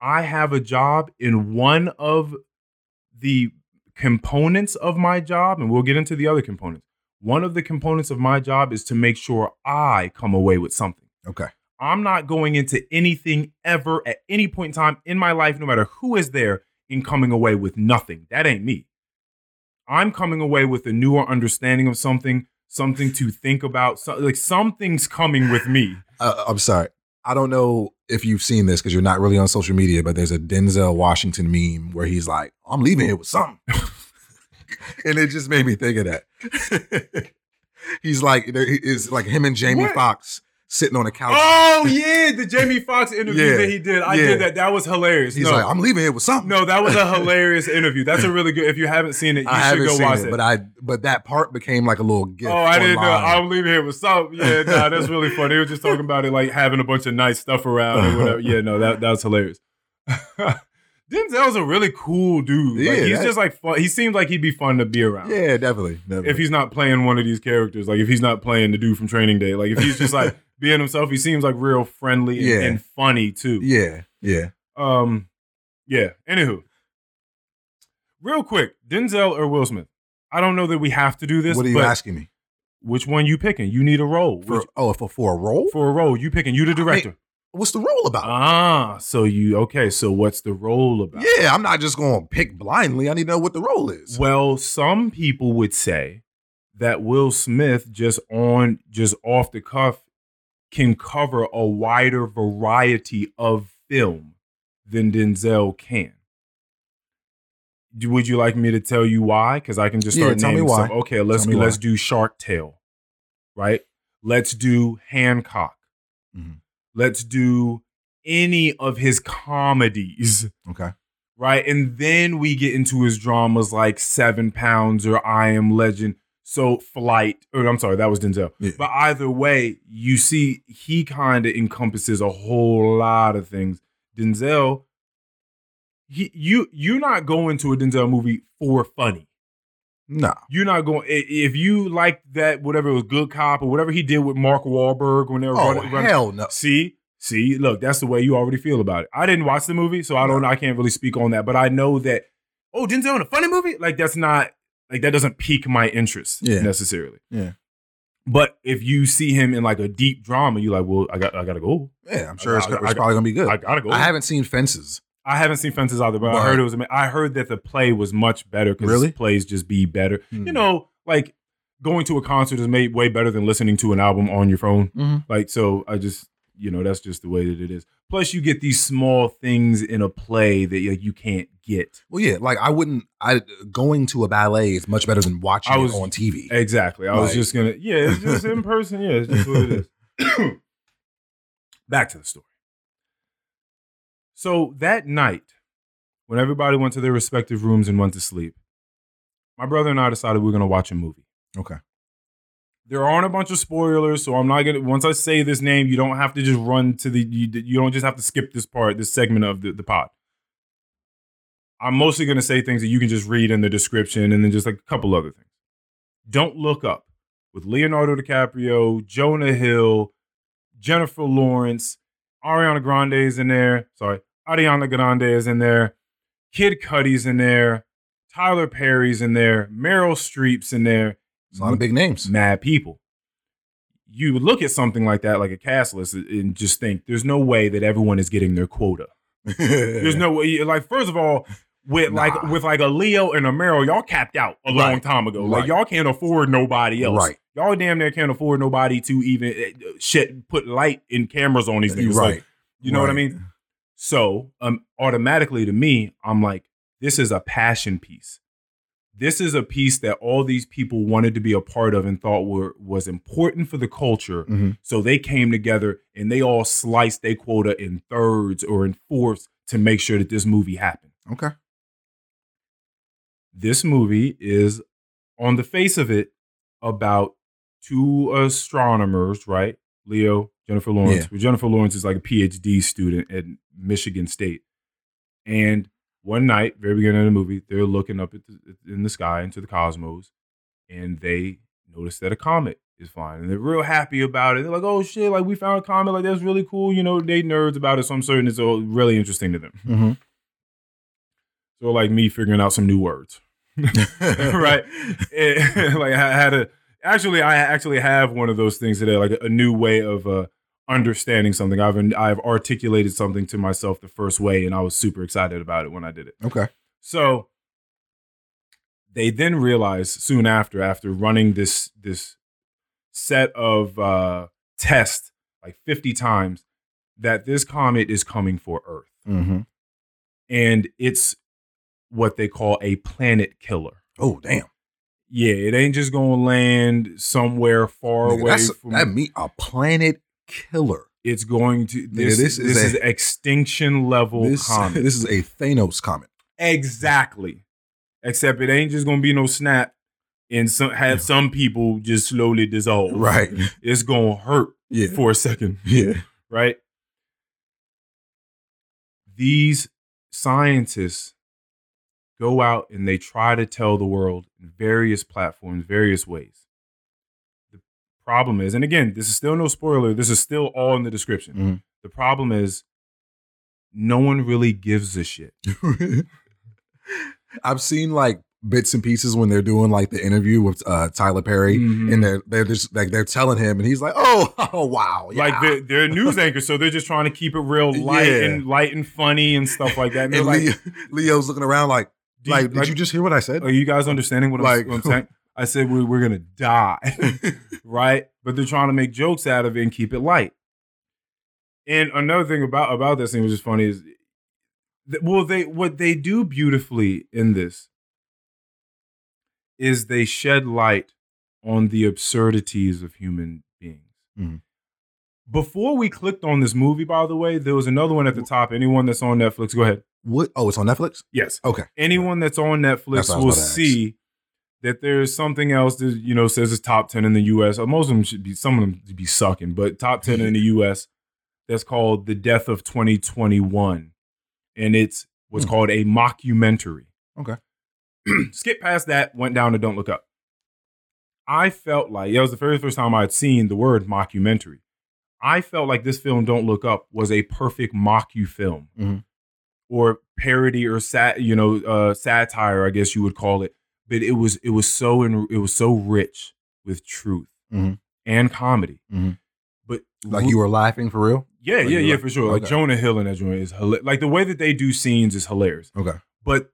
I have a job in one of the components of my job, and we'll get into the other components. One of the components of my job is to make sure I come away with something. okay. I'm not going into anything ever at any point in time in my life, no matter who is there, in coming away with nothing. That ain't me. I'm coming away with a newer understanding of something, something to think about. So, like something's coming with me. Uh, I'm sorry. I don't know if you've seen this because you're not really on social media, but there's a Denzel Washington meme where he's like, "I'm leaving here with something," and it just made me think of that. he's like, it's like him and Jamie What? Foxx. Sitting on a couch. Oh yeah, the Jamie Foxx interview Yeah, that he did. I yeah. did that. That was hilarious. He's no, like, I'm leaving here with something. no, that was a hilarious interview. That's a really good. If you haven't seen it, you I should go watch it, it. but I but that part became like a little gift. Oh, I didn't know. I'm leaving here with something. Yeah, nah, that's really funny. They were just talking about it, like having a bunch of nice stuff around or whatever. Yeah, no, that that was hilarious. Denzel's a really cool dude. Yeah, like, he's just like fun. He seems like he'd be fun to be around. yeah, definitely. definitely. If he's not playing one of these characters, like if he's not playing the dude from Training Day, like if he's just like being himself, he seems like real friendly and, Yeah. and funny too. yeah, yeah. Um, yeah. Anywho, real quick, Denzel or Will Smith? I don't know that we have to do this. what are you asking me Which one you picking? You need a role. for? Which- oh, for for a role? for a role, you picking. You the director. What's the role about? ah, so you okay? So what's the role about? yeah, I'm not just going to pick blindly. I need to know what the role is. Well, some people would say that Will Smith just on just off the cuff can cover a wider variety of film than Denzel can. Would you like me to tell you why? Because I can just Yeah, start tell me naming why. some. Okay, let's let's why. do Shark Tale, right? Let's do Hancock. Mhm. Let's do any of his comedies Okay. right? And then we get into his dramas like Seven Pounds or I Am Legend. So Flight, or I'm sorry, that was Denzel. Yeah. But either way, you see, he kind of encompasses a whole lot of things. Denzel, he you you're not going to a Denzel movie for funny. No, You're not going if you like that whatever it was Good Cop or whatever he did with Mark Wahlberg when they were Oh running, running hell no. See, see, look, that's the way you already feel about it. I didn't watch the movie, so I don't. I can't really speak on that, but I know that. Oh, Denzel in a funny movie, like that's not like that doesn't pique my interest Yeah. necessarily. Yeah. But if you see him in like a deep drama, you're like, well, I got, I gotta go. Yeah, I'm sure it's, I- I- it's probably gonna be good. I I, gotta go. I haven't seen Fences. I haven't seen Fences either, but, I heard it was. I heard that the play was much better because Really? plays just be better. Hmm. You know, like going to a concert is made way better than listening to an album on your phone. Mhm. Like, so I just, you know, that's just the way that it is. Plus, you get these small things in a play that like, you can't get. Well, yeah, like I wouldn't. I going to a ballet is much better than watching was- it on TV. Exactly. I was just gonna, yeah, it's just in person. Yeah, it's just what it is. Back to the story. So that night, when everybody went to their respective rooms and went to sleep, my brother and I decided we were gonna watch a movie. Okay. There aren't a bunch of spoilers, so I'm not gonna. Once I say this name, you don't have to just run to the. You, you don't just have to skip this part, this segment of the, the pod. I'm mostly gonna say things that you can just read in the description, and then just like a couple other things. Don't look up with Leonardo DiCaprio, Jonah Hill, Jennifer Lawrence, Ariana Grande is in there. Sorry, Ariana Grande is in there. Kid Cudi's in there. Tyler Perry's in there. Meryl Streep's in there It's a lot of big names. mad people. You would look at something like that, like a cast list, and just think there's no way that everyone is getting their quota. There's no way. Like, first of all, with like with like a Leo and a Meryl, y'all capped out a long Right. time ago. Like y'all can't afford nobody else. Right. Y'all damn near can't afford nobody to even uh, shit put light in cameras on these. Like, right. you know what I mean? So, um, automatically to me, I'm like, this is a passion piece. This is a piece that all these people wanted to be a part of and thought were was important for the culture. Mhm. So they came together and they all sliced their quota in thirds or in fourths to make sure that this movie happened. Okay. This movie is, on the face of it, about two astronomers, right? Leo, Jennifer Lawrence. Yeah. Well, Jennifer Lawrence is like a PhD student at Michigan State. And one night, very beginning of the movie, they're looking up at the, in the sky into the cosmos, and they notice that a comet is flying, and they're real happy about it. They're like, "Oh shit! Like we found a comet. Like that's really cool." You know, they nerds about it, so I'm certain it's all really interesting to them. Mm-hmm. So like me figuring out some new words. right? Like I had a actually I actually have one of those things today, like a, a new way of uh, understanding something. I've I've articulated something to myself the first way, and I was super excited about it when I did it. Okay. So they then realize soon after, after running this this set of uh, tests like 50 times, that this comet is coming for Earth, Mm-hmm. and it's what they call a planet killer. Oh damn. Yeah, it ain't just gonna land somewhere far Nigga, away that's from. that mean a planet killer. It's going to this, this this, is is, a- extinction level This, comet. this is a Thanos comet. exactly. Except it ain't just gonna be no snap and some have some people just slowly dissolve. Right. It's gonna hurt Yeah. for a second. Yeah. right? These scientists go out and they try to tell the world in various platforms, various ways. Problem is, and again, this is still no spoiler, this is still all in the description. Mhm. The problem is, no one really gives a shit. I've seen like bits and pieces when they're doing like the interview with uh, Tyler Perry, Mhm. and they're they're just like they're telling him, and he's like, "Oh, oh wow, yeah. Like they're, they're news anchors, so they're just trying to keep it real light Yeah. and light and funny and stuff like that. And they're and like, Leo, Leo's looking around like, like, you- did you just hear what I said? Are you guys understanding what I'm, Like- what I'm saying? I said we, we're gonna die, right? But they're trying to make jokes out of it and keep it light. And another thing about about this thing which is funny is, that, well, they what they do beautifully in this is they shed light on the absurdities of human beings. Mhm. Before we clicked on this movie, by the way, there was another one at the top. Anyone that's on Netflix, go ahead. What? Oh, it's on Netflix. Yes Okay. anyone that's on Netflix That's what I was will see that there's something else that you know says it's top 10 in the US. Or most of them should be some of them should be sucking, but top 10 in the US that's called The Death of 2021. And it's what's Hmm. called a mockumentary. Okay. Skip past that, went down to Don't Look Up. I felt like it was the very first time I'd seen the word mockumentary. I felt like this film Don't Look Up was a perfect mocku film Mhm. or parody or sat, you know, uh, satire, I guess you would call it. But it was it was so in, it was so rich with truth Mhm. and comedy. Mhm. But Like you were laughing for real. yeah, like yeah, yeah, were- for sure. Like. Jonah Hill in that joint is hila- like the way that they do scenes is hilarious. Okay. But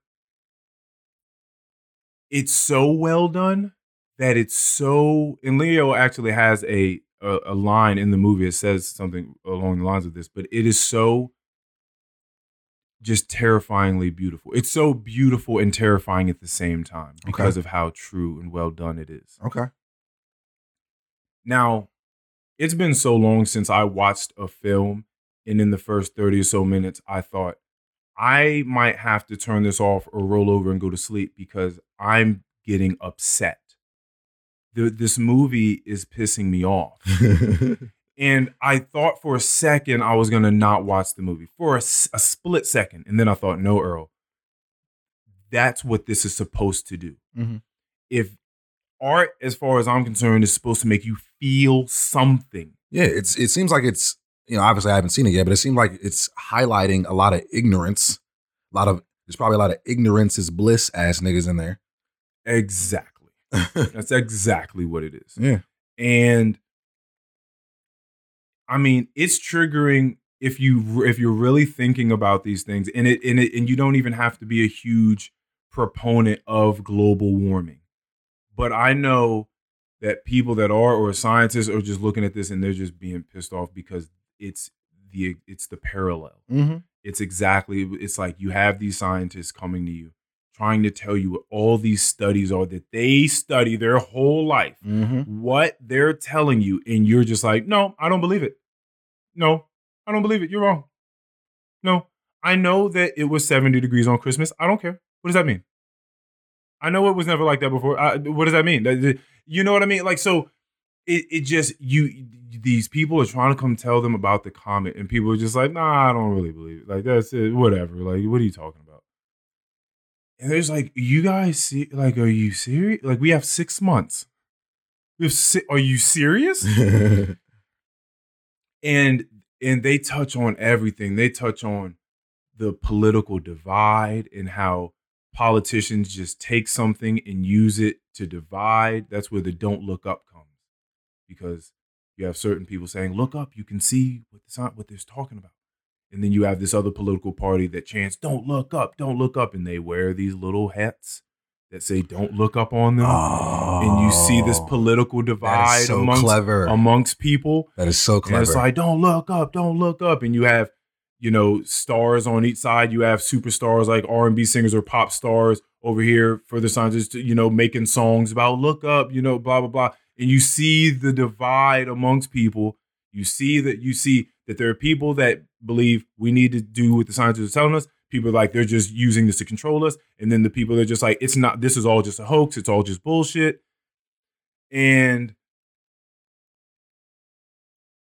it's so well done that it's so. And Leo actually has a a, a line in the movie It says something along the lines of this. But it is so just terrifyingly beautiful. It's so beautiful and terrifying at the same time because of how true and well done it is. Okay. Now, it's been so long since I watched a film, and in the first 30 or so minutes, I thought I might have to turn this off or roll over and go to sleep because I'm getting upset. The, this movie is pissing me off. And I thought for a second I was going to not watch the movie for a split second. And then I thought, no, Earl, that's what this is supposed to do. Mhm. If art, as far as I'm concerned, is supposed to make you feel something. yeah, it's it seems like it's you know obviously I haven't seen it yet, but it seems like it's highlighting a lot of ignorance. A lot of there's probably a lot of ignorance is bliss ass niggas in there. Exactly. That's exactly what it is. yeah. and I mean, it's triggering if you if you're really thinking about these things, and it and it and you don't even have to be a huge proponent of global warming. But I know that people that are or scientists are just looking at this and they're just being pissed off because it's the it's the parallel. Mm-hmm. It's exactly it's like you have these scientists coming to you trying to tell you what all these studies are that they study their whole life Mm-hmm. what they're telling you, and you're just like, no, I don't believe it. No, I don't believe it. You're wrong. No, I know that it was 70 degrees on Christmas. I don't care. What does that mean? I know it was never like that before. I, what does that mean? You know what I mean? Like, so it, it just, you, these people are trying to come tell them about the comet, and people are just like, nah, I don't really believe it. Like, that's it. Whatever. Like, what are you talking about? And there's like, you guys see, like, are you serious? Like, we have six months. We have si- are you serious? and and they touch on everything. They touch on the political divide and how politicians just take something and use it to divide. That's where the don't look up comes. Because you have certain people saying, look up, you can see what the what they're talking about. And then you have this other political party that chants, don't look up, don't look up. And they wear these little hats that say, don't look up on them. and you see this Oh, political divide so amongst, clever. amongst people. that is so clever And it's like, don't look up, don't look up. And you have, you know, stars on each side. You have superstars like R and B singers or pop stars over here for the scientists, you know, making songs about look up, you know, blah blah blah. And you see the divide amongst people. You see that you see that there are people that believe we need to do what the scientists are telling us. People are like they're just using this to control us, and then the people that are just like it's not. This is all just a hoax. It's all just bullshit. And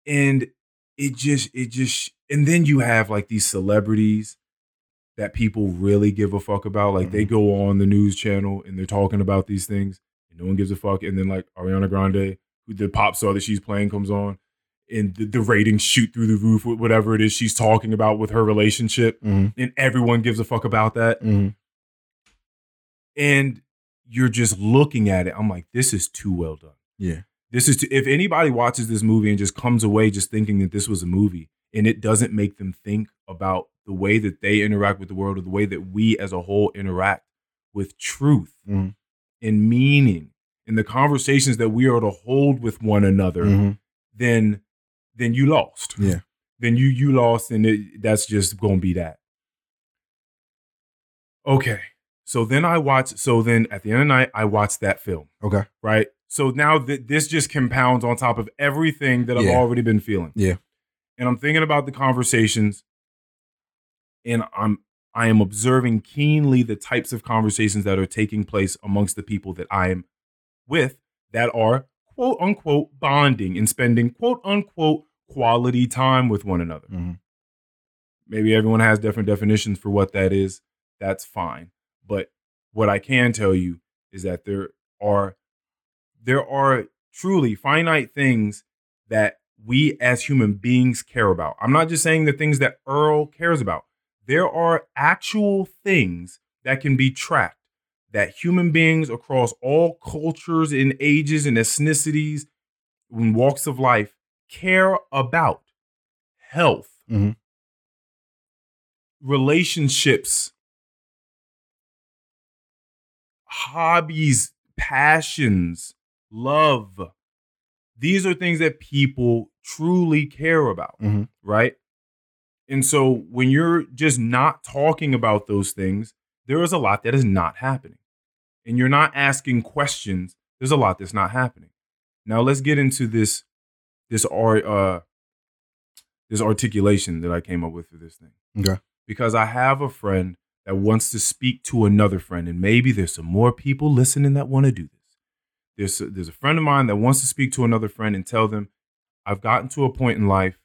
and it just it just and then you have like these celebrities that people really give a fuck about. Like they mm-hmm. go on the news channel and they're talking about these things, and no one gives a fuck. And then like Ariana Grande, who the pop star that she's playing, comes on, and the, the ratings shoot through the roof with whatever it is she's talking about with her relationship, Mhm. and everyone gives a fuck about that. Mhm. And you're just looking at it. I'm like, this is too well done. Yeah. This is too, if anybody watches this movie and just comes away just thinking that this was a movie and it doesn't make them think about the way that they interact with the world or the way that we as a whole interact with truth Mhm. and meaning and the conversations that we are to hold with one another, Mhm. then then you lost. Yeah. Then you you lost and it, that's just going to be that. Okay. So then I watch so then at the end of the night I watched that film Okay. right? So now that this just compounds on top of everything that I've Yeah. already been feeling. Yeah. And I'm thinking about the conversations and I'm I am observing keenly the types of conversations that are taking place amongst the people that I am with that are quote unquote bonding and spending quote unquote quality time with one another. Mhm. Maybe everyone has different definitions for what that is. That's fine. But what I can tell you is that there are there are truly finite things that we as human beings care about. I'm not just saying the things that Earl cares about. There are actual things that can be tracked that human beings across all cultures and ages and ethnicities and walks of life care about. Health, Mhm. relationships, hobbies, passions, love. These are things that people truly care about, Mhm. right? And so when you're just not talking about those things, there is a lot that is not happening. And you're not asking questions, there's a lot that's not happening. Now let's get into this this art uh this articulation that I came up with for this thing Okay. because I have a friend that wants to speak to another friend, and maybe there's some more people listening that want to do this. There's a, there's a friend of mine that wants to speak to another friend and tell them, I've gotten to a point in life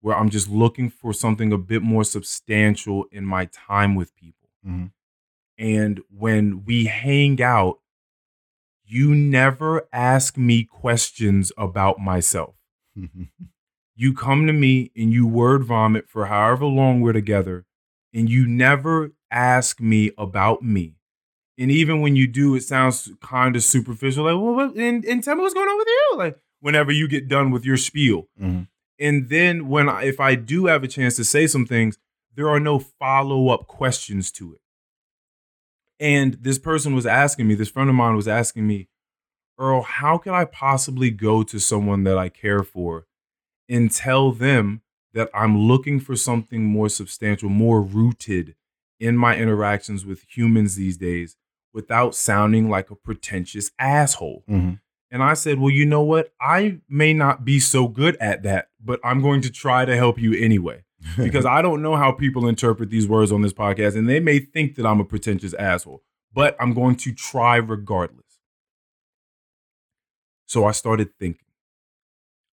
where I'm just looking for something a bit more substantial in my time with people. Mhm. And when we hang out, you never ask me questions about myself. You come to me and you word vomit for however long we're together and you never ask me about me. And even when you do it sounds kind of superficial like well what, and, and tell me what's going on with you like whenever you get done with your spiel. Mhm. and then when I, if i do have a chance to say some things there are no follow-up questions to it and this person was asking me this friend of mine was asking me earl how can i possibly go to someone that i care for and tell them that I'm looking for something more substantial, more rooted in my interactions with humans these days without sounding like a pretentious asshole. Mhm. And I said, Well, you know what? I may not be so good at that, but I'm going to try to help you anyway. Because I don't know how people interpret these words on this podcast, and they may think that I'm a pretentious asshole, but I'm going to try regardless. So I started thinking.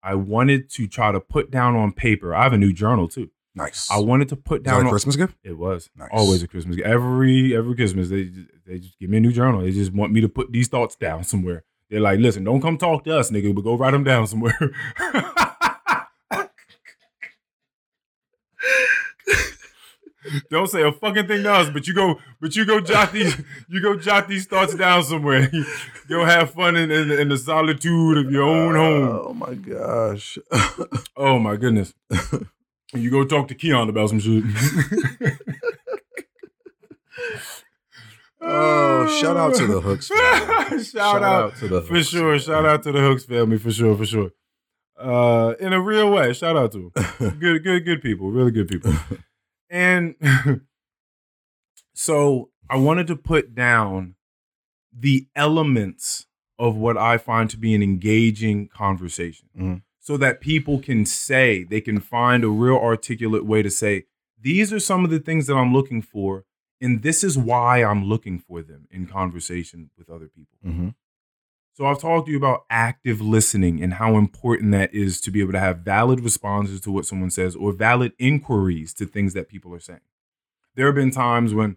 I wanted to try to put down on paper. I have a new journal too. nice. I wanted to put down a on, Christmas gift? it was Nice. always a Christmas. gift. Every every Christmas, they just, they just give me a new journal. They just want me to put these thoughts down somewhere. They're like, listen, don't come talk to us, nigga, but go write them down somewhere. don't say a fucking thing to us, but you go, but you go jot these, you go jot these thoughts down somewhere. go have fun in, in, in the solitude of your own home. Oh my gosh. Oh my goodness. you go talk to Keon about some shit. Oh, shout out to the Hooks family. shout, out, to the for Hooks sure. Shout out to the Hooks family for sure, for sure. Uh, in a real way, shout out to them. Good, good, good people. Really good people. And so I wanted to put down the elements of what I find to be an engaging conversation. Mhm. so that people can say, they can find a real articulate way to say, these are some of the things that I'm looking for, and this is why I'm looking for them in conversation with other people. Mm-hmm. So I've talked to you about active listening and how important that is to be able to have valid responses to what someone says or valid inquiries to things that people are saying. There have been times when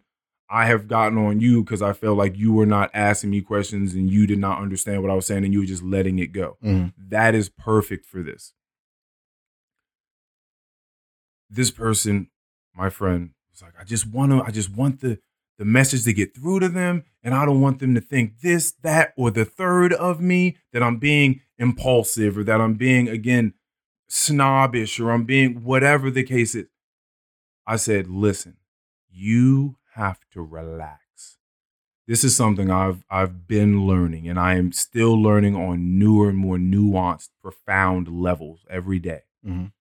I have gotten on you because I felt like you were not asking me questions and you did not understand what I was saying and you were just letting it go. Mhm. That is perfect for this. This person, my friend, was like, I just want to, I just want the the message to get through to them, and I don't want them to think this, that, or the third of me that I'm being impulsive or that I'm being again snobbish or I'm being whatever the case is. I said, listen, you have to relax. This is something I've I've been learning and I am still learning on newer and more nuanced, profound levels every day. Mhm.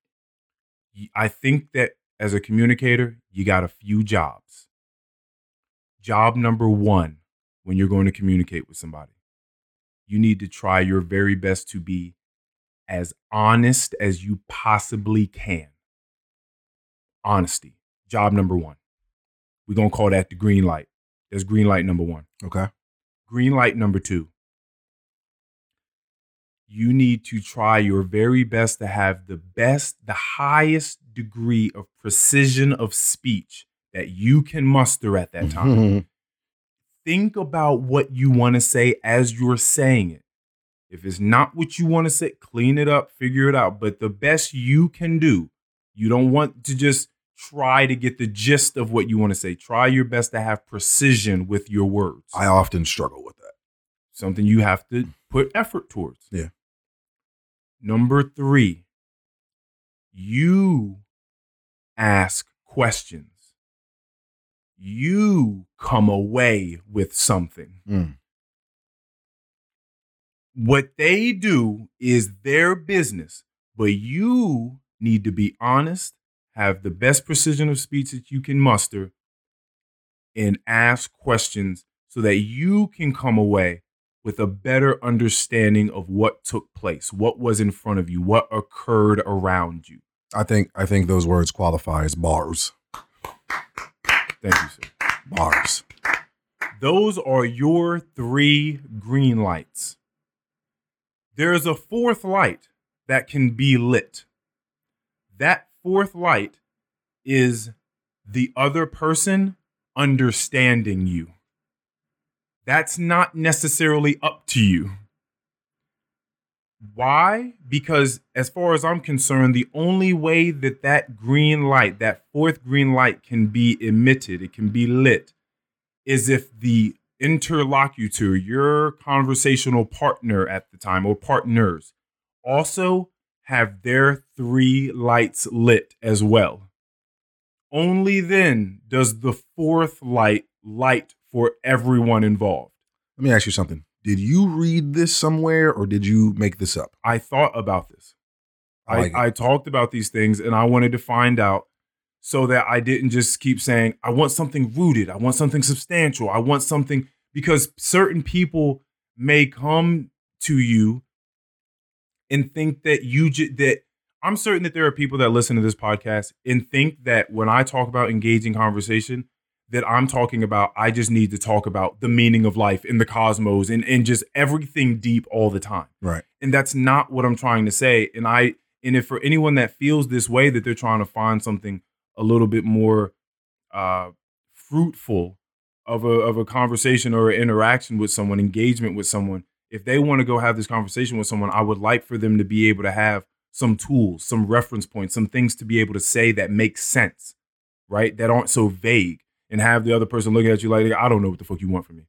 Y- I think that as a communicator, you got a few jobs. Job number 1 when you're going to communicate with somebody. You need to try your very best to be as honest as you possibly can. Honesty. Job number 1. We're going to call that the green light. That's green light number 1. Okay. Green light number two. You need to try your very best to have the best, the highest degree of precision of speech that you can muster at that time. Mhm. Think about what you want to say as you're saying it. If it's not what you want to say, clean it up, figure it out. But the best you can do, you don't want to just try to get the gist of what you want to say. Try your best to have precision with your words. I often struggle with that. something you have to put effort towards. Yeah. Number three, you ask questions. You come away with something. Mm. What they do is their business, but you need to be honest, have the best precision of speech that you can muster, and ask questions so that you can come away with a better understanding of what took place, what was in front of you, what occurred around you. I think I think those words qualify as bars. Thank you, sir. Bars. Those are your three green lights. There's a fourth light that can be lit. That fourth light is the other person understanding you. That's not necessarily up to you. Why? Because, as far as I'm concerned, the only way that that green light, that fourth green light, can be emitted, it can be lit, is if the interlocutor, your conversational partner at the time or partners, also have their three lights lit as well. Only then does the fourth light light for everyone involved. Let me ask you something. Did you read this somewhere or did you make this up? I thought about this. I I, like it. I talked about these things and I wanted to find out so that I didn't just keep saying, I want something rooted, I want something substantial, I want something because certain people may come to you and think that you ju- that I'm certain that there are people that listen to this podcast and think that when I talk about engaging conversation, that I'm talking about I just need to talk about the meaning of life in the cosmos and, and just everything deep all the time Right. and that's not what I'm trying to say. And I and if for anyone that feels this way that they're trying to find something a little bit more uh, fruitful of a of a conversation or an interaction with someone, engagement with someone, if they want to go have this conversation with someone, I would like for them to be able to have some tools, some reference points, some things to be able to say that make sense, right? That aren't so vague, and have the other person looking at you like, I don't know what the fuck you want from me.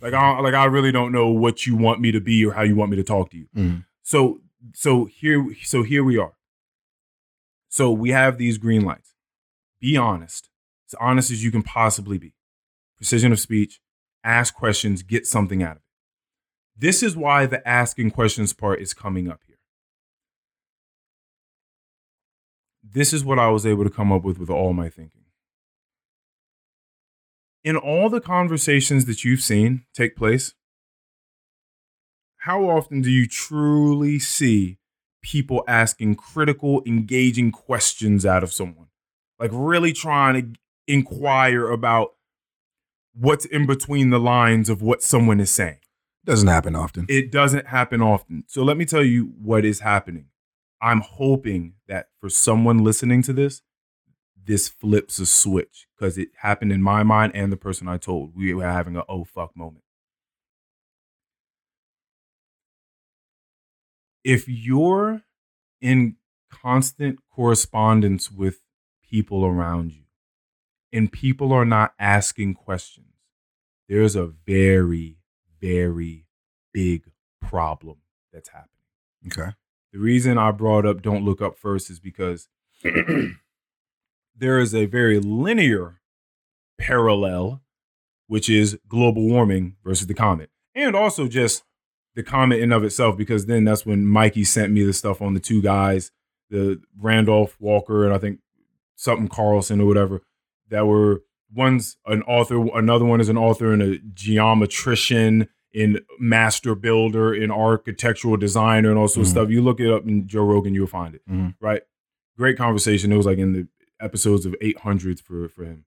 Like I like I really don't know what you want me to be or how you want me to talk to you. Mhm. So so here so here we are. So we have these green lights. Be honest. As honest as you can possibly be. Precision of speech, ask questions, get something out of it. This is why the asking questions part is coming up here. This is what I was able to come up with with all my thinking. In all the conversations that you've seen take place, how often do you truly see people asking critical, engaging questions out of someone. Like really trying to inquire about what's in between the lines of what someone is saying. Doesn't happen often. It doesn't happen often. So let me tell you what is happening. I'm hoping that for someone listening to this, this flips a switch because it happened in my mind and the person I told. We were having a oh fuck moment. If you're in constant correspondence with people around you and people are not asking questions, there's a very, very big problem that's happening. Okay. The reason I brought up Don't Look Up first is because there is a very linear parallel, which is global warming versus the comet. And also just the comet in of itself, because then that's when Mikey sent me the stuff on the two guys, the Randolph Walker and I think something Carlson or whatever, that were one's an author, another one is an author and a geometrician in master builder, in architectural designer, and all sorts Mhm. of stuff. You look it up in Joe Rogan, you'll find it. Mhm. Right? Great conversation. It was like in the episodes of 800s for for him,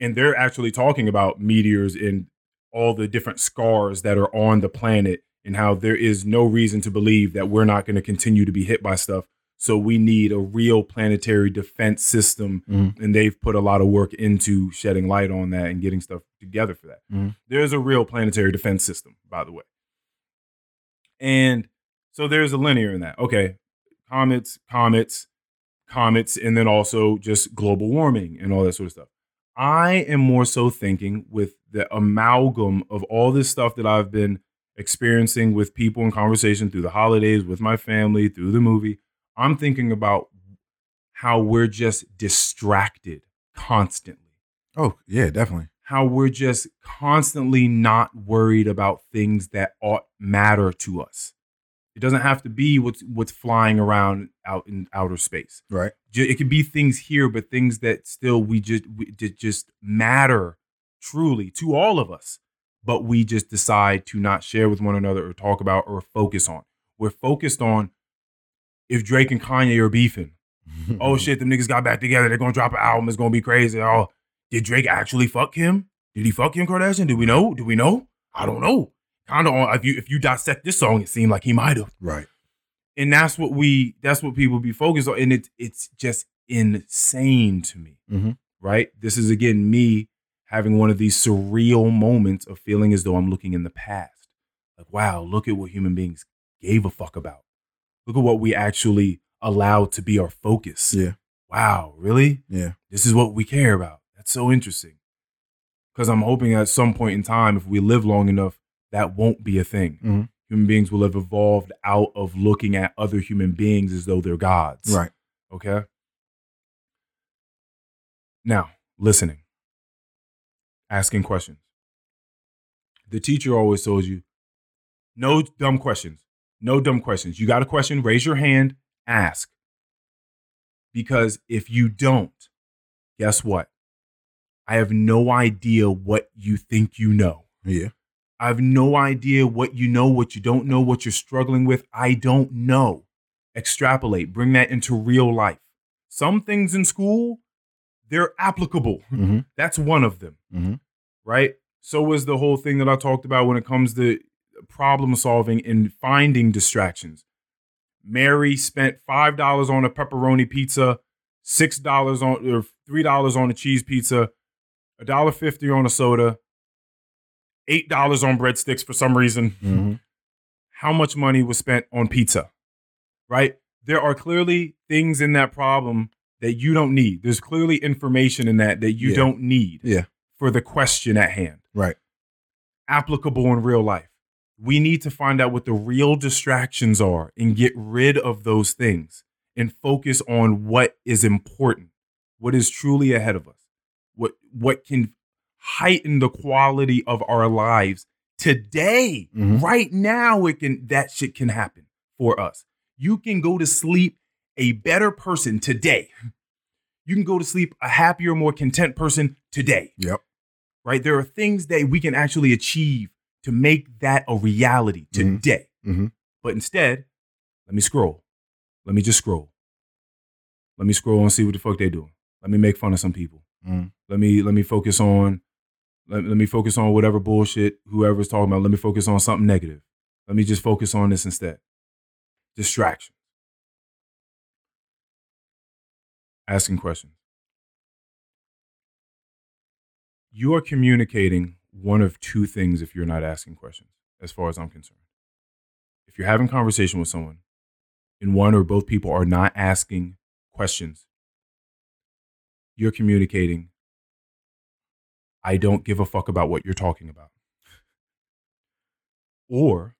and they're actually talking about meteors and all the different scars that are on the planet, and how there is no reason to believe that we're not going to continue to be hit by stuff. So we need a real planetary defense system, Mhm. and they've put a lot of work into shedding light on that and getting stuff together for that. Mhm. There's a real planetary defense system, by the way. And so there's a linear in that. Okay, comets, comets, comets, and then also just global warming and all that sort of stuff. I am more so thinking with the amalgam of all this stuff that I've been experiencing with people in conversation through the holidays, with my family, through the movie. I'm thinking about how we're just distracted constantly Oh, yeah, definitely. how we're just constantly not worried about things that ought matter to us. It doesn't have to be what's what's flying around out in outer space. Right. It could be things here, but things that still we just we, just matter truly to all of us. But we just decide to not share with one another or talk about or focus on. We're focused on if Drake and Kanye are beefing oh shit, them niggas got back together. They're gonna drop an album. It's gonna be crazy. Oh, did Drake actually fuck him? Did he fuck Kim Kardashian? Do we know? Do we know? I don't know. Kind of on if you if you dissect this song, it seemed like he might have. Right. And that's what we that's what people be focused on. And it it's just insane to me. Mhm. Right? This is again me having one of these surreal moments of feeling as though I'm looking in the past. Like, wow, look at what human beings gave a fuck about. Look at what we actually allowed to be our focus Yeah. wow, really? Yeah. This is what we care about. That's so interesting. Because I'm hoping at some point in time, if we live long enough, that won't be a thing. Mhm. Human beings will have evolved out of looking at other human beings as though they're gods. Right. Okay. Now, listening, asking questions. The teacher always told you no dumb questions. No dumb questions. You got a question, raise your hand, ask. Because if you don't, guess what? I have no idea what you think you know. Yeah. I have no idea what you know, what you don't know, what you're struggling with. I don't know. Extrapolate, bring that into real life. Some things in school, they're applicable. Mhm. That's one of them, Mhm. right? So is the whole thing that I talked about when it comes to problem solving and finding distractions. Mary spent five dollars on a pepperoni pizza, six dollars on or three dollars on a cheese pizza, a dollar fifty on a soda, eight dollars on breadsticks for some reason. Mhm. How much money was spent on pizza? Right? There are clearly things in that problem that you don't need. There's clearly information in that that you Yeah. don't need Yeah. for the question at hand. Right. Applicable in real life. We need to find out what the real distractions are and get rid of those things and focus on what is important, what is truly ahead of us, what what can heighten the quality of our lives today. Mhm. Right now, it can that shit can happen for us. You can go to sleep a better person today. You can go to sleep a happier, more content person today Yep. right? There are things that we can actually achieve to make that a reality Mhm. today. Mhm. But instead, let me scroll. Let me just scroll. Let me scroll and see what the fuck they doing. Let me make fun of some people. Mm. Let me let me focus on let, let me focus on whatever bullshit whoever's talking about. Let me focus on something negative. Let me just focus on this instead. Distraction. Asking questions. You are communicating one of two things if you're not asking questions, as far as I'm concerned. If you're having conversation with someone and one or both people are not asking questions, you're communicating, I don't give a fuck about what you're talking about. Or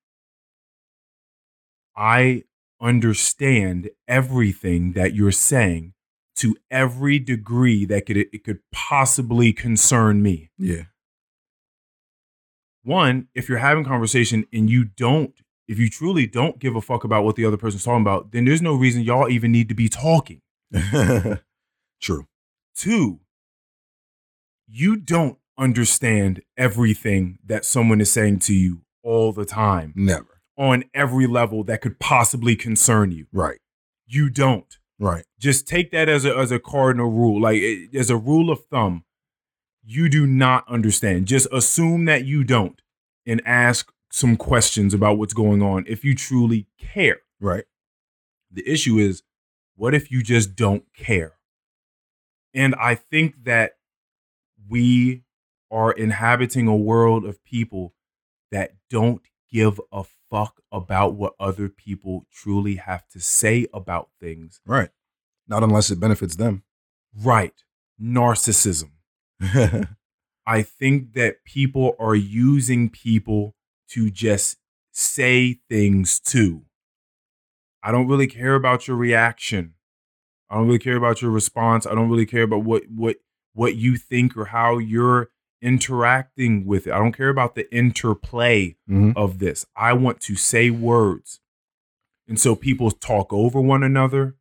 I understand everything that you're saying to every degree that could it could possibly concern me. Yeah. One, if you're having conversation and you don't, if you truly don't give a fuck about what the other person's talking about, then there's no reason y'all even need to be talking. True. Two, you don't understand everything that someone is saying to you all the time Never. on every level that could possibly concern you. Right. You don't. Right. Just take that as a as a cardinal rule, like it- as a rule of thumb. You do not understand. Just assume that you don't and ask some questions about what's going on if you truly care. Right. The issue is, what if you just don't care? And I think that we are inhabiting a world of people that don't give a fuck about what other people truly have to say about things. Right. Not unless it benefits them. Right. Narcissism. I think that people are using people to just say things to. I don't really care about your reaction. I don't really care about your response. I don't really care about what what what you think or how you're interacting with it. I don't care about the interplay Mhm. of this. I want to say words. And so people talk over one another.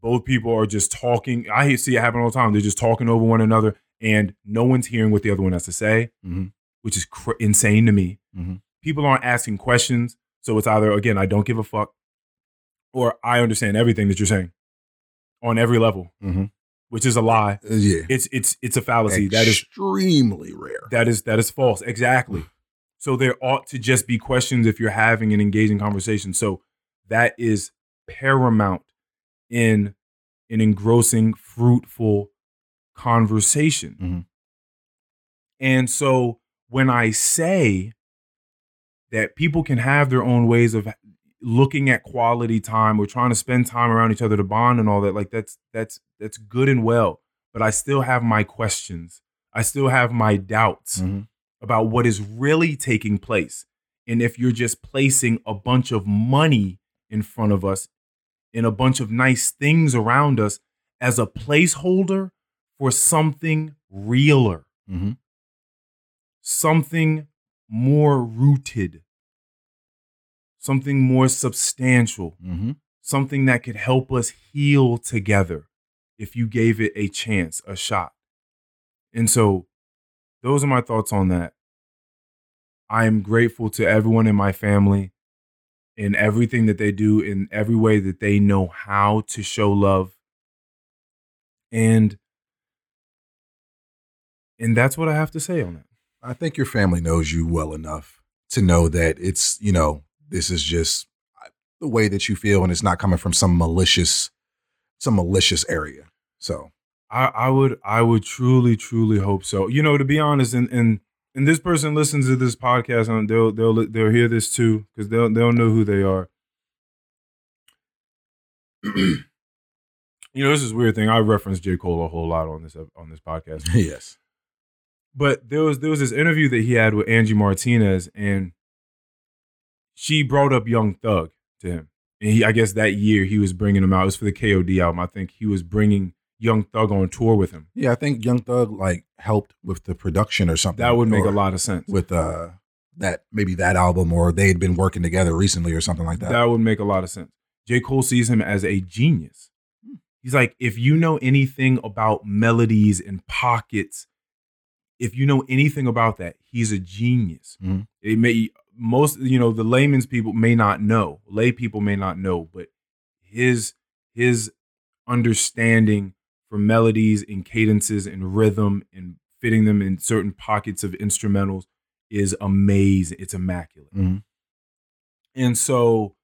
Both people are just talking. I see it happen all the time. They're just talking over one another and no one's hearing what the other one has to say, Mhm. which is cr- insane to me. Mhm. People aren't asking questions. So it's either, again, I don't give a fuck or I understand everything that you're saying on every level, Mhm. Which is a lie. Uh, yeah. It's it's it's a fallacy. That is extremely rare. that is that is false. Exactly. So there ought to just be questions if you're having an engaging conversation. So that is paramount in an engrossing, fruitful conversation. Mhm. And so when I say that people can have their own ways of looking at quality time we're trying to spend time around each other to bond and all that, like that's that's that's good and well. But I still have my questions. I still have my doubts Mhm. about what is really taking place. And if you're just placing a bunch of money in front of us and a bunch of nice things around us as a placeholder for something realer, Mhm. something more rooted, something more substantial, Mhm. something that could help us heal together if you gave it a chance, a shot. And so those are my thoughts on that. I am grateful to everyone in my family in everything that they do in every way that they know how to show love. And and that's what I have to say on that. I think your family knows you well enough to know that it's, you know, this is just the way that you feel and it's not coming from some malicious some malicious area. So, I, I would I would truly truly hope so. You know, to be honest, and and and this person listens to this podcast and they'll they'll they'll hear this too because they'll they'll know who they are. you know, this is a weird thing. I reference J Cole a whole lot on this on this podcast, yes. but there was there was this interview that he had with Angie Martinez, and she brought up Young Thug to him, and he I guess that year he was bringing him out. It was for the KOD album. I think he was bringing Young Thug on tour with him. Yeah, I think Young Thug like helped with the production or something. That would make a lot of sense. with uh that maybe that album or they had been working together recently or something like that. That would make a lot of sense. J. Cole sees him as a genius. He's like, if you know anything about melodies and pockets, if you know anything about that, he's a genius. Mhm. It may most, you know, the layman's people may not know, lay people may not know, but his his understanding for melodies and cadences and rhythm and fitting them in certain pockets of instrumentals is amazing. It's immaculate. Mhm. And so,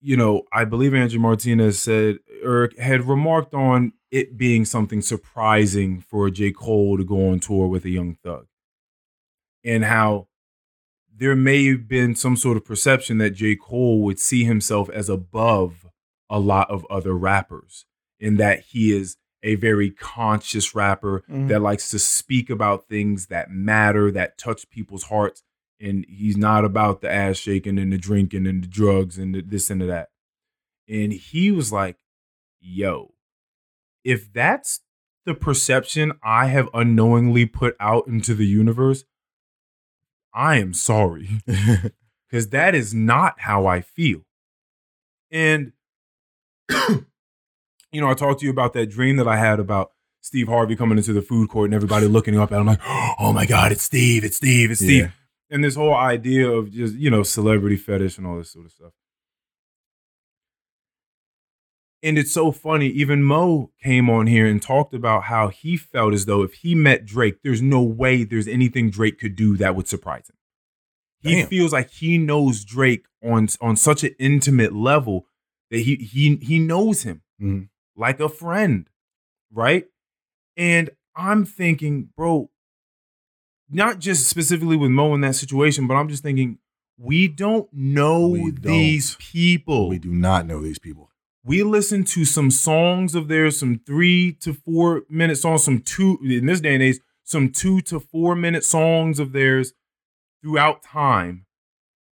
you know, I believe Angie Martinez said or had remarked on it being something surprising for J. Cole to go on tour with a young thug. And how there may have been some sort of perception that J. Cole would see himself as above a lot of other rappers, in that he is a very conscious rapper Mhm. that likes to speak about things that matter, that touch people's hearts. And he's not about the ass shaking and the drinking and the drugs and the this and the that. And he was like, yo, if that's the perception I have unknowingly put out into the universe, I am sorry because that is not how I feel. And, you know, I talked to you about that dream that I had about Steve Harvey coming into the food court and everybody looking up at I'm like, oh my God, it's Steve, it's Steve, it's Steve. Yeah. And this whole idea of just, you know, celebrity fetish and all this sort of stuff. And it's so funny. Even Mo came on here and talked about how he felt as though if he met Drake, there's no way there's anything Drake could do that would surprise him. He feels like he knows Drake on on such an intimate level that he he he knows him Mhm. like a friend, right? And I'm thinking, bro, not just specifically with Mo in that situation, but I'm just thinking we don't know We these don't. people We do not know these people. We listened to some songs of theirs, some three to four minute songs, some two in this day and age, some two to four minute songs of theirs throughout time.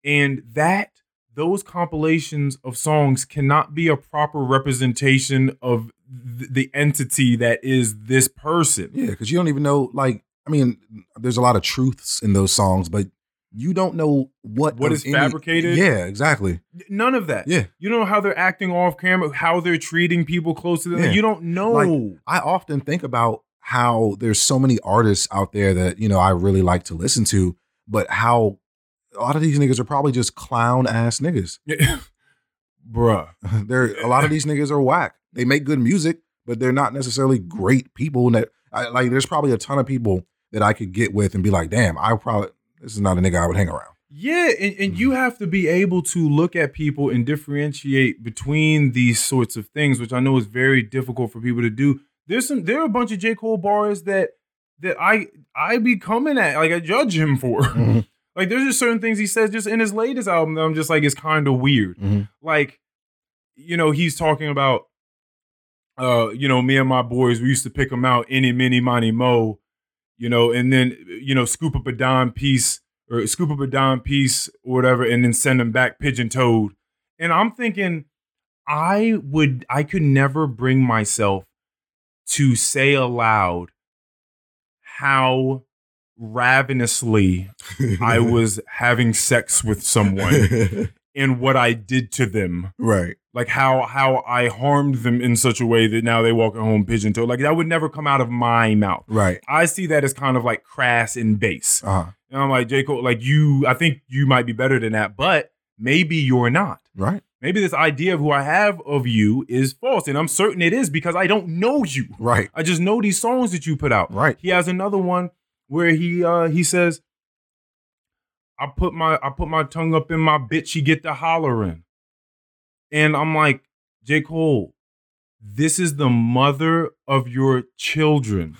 And that those compilations of songs cannot be a proper representation of th- the entity that is this person. Yeah, because you don't even know. Like, I mean, there's a lot of truths in those songs, but you don't know what What is fabricated? Yeah, exactly. None of that. Yeah, You don't know how they're acting off camera, how they're treating people close to them. Yeah. You don't know. Like, I often think about how there's so many artists out there that you know I really like to listen to, but how a lot of these niggas are probably just clown ass niggas. Bruh. they're a lot of these niggas are whack. They make good music, but they're not necessarily great people. And that I, like, there's probably a ton of people that I could get with and be like, damn, I probably this is not a nigga I would hang around. Yeah, and, and you have to be able to look at people and differentiate between these sorts of things, which I know is very difficult for people to do. There's some there are a bunch of J. Cole bars that that I I be coming at, like I judge him for. Mhm. like there's just certain things he says just in his latest album that I'm just like it's kind of weird. Mhm. Like, you know, he's talking about uh, you know, me and my boys, we used to pick them out any mini money mo, you know, and then you know, scoop up a dime piece or scoop up a dime piece or whatever, and then send them back pigeon toed. And I'm thinking, I would, I could never bring myself to say aloud how ravenously I was having sex with someone and what I did to them. right. Like how how I harmed them in such a way that now they walk at home pigeon toed. Like that would never come out of my mouth. Right. I see that as kind of like crass and base. Uh-huh. And I'm like, J. Cole, like you, I think you might be better than that, but maybe you're not. Right. Maybe this idea of who I have of you is false. And I'm certain it is because I don't know you. Right. I just know these songs that you put out. Right. He has another one where he uh he says, I put my I put my tongue up in my bitch, you get the hollering. And I'm like, J. Cole, this is the mother of your children.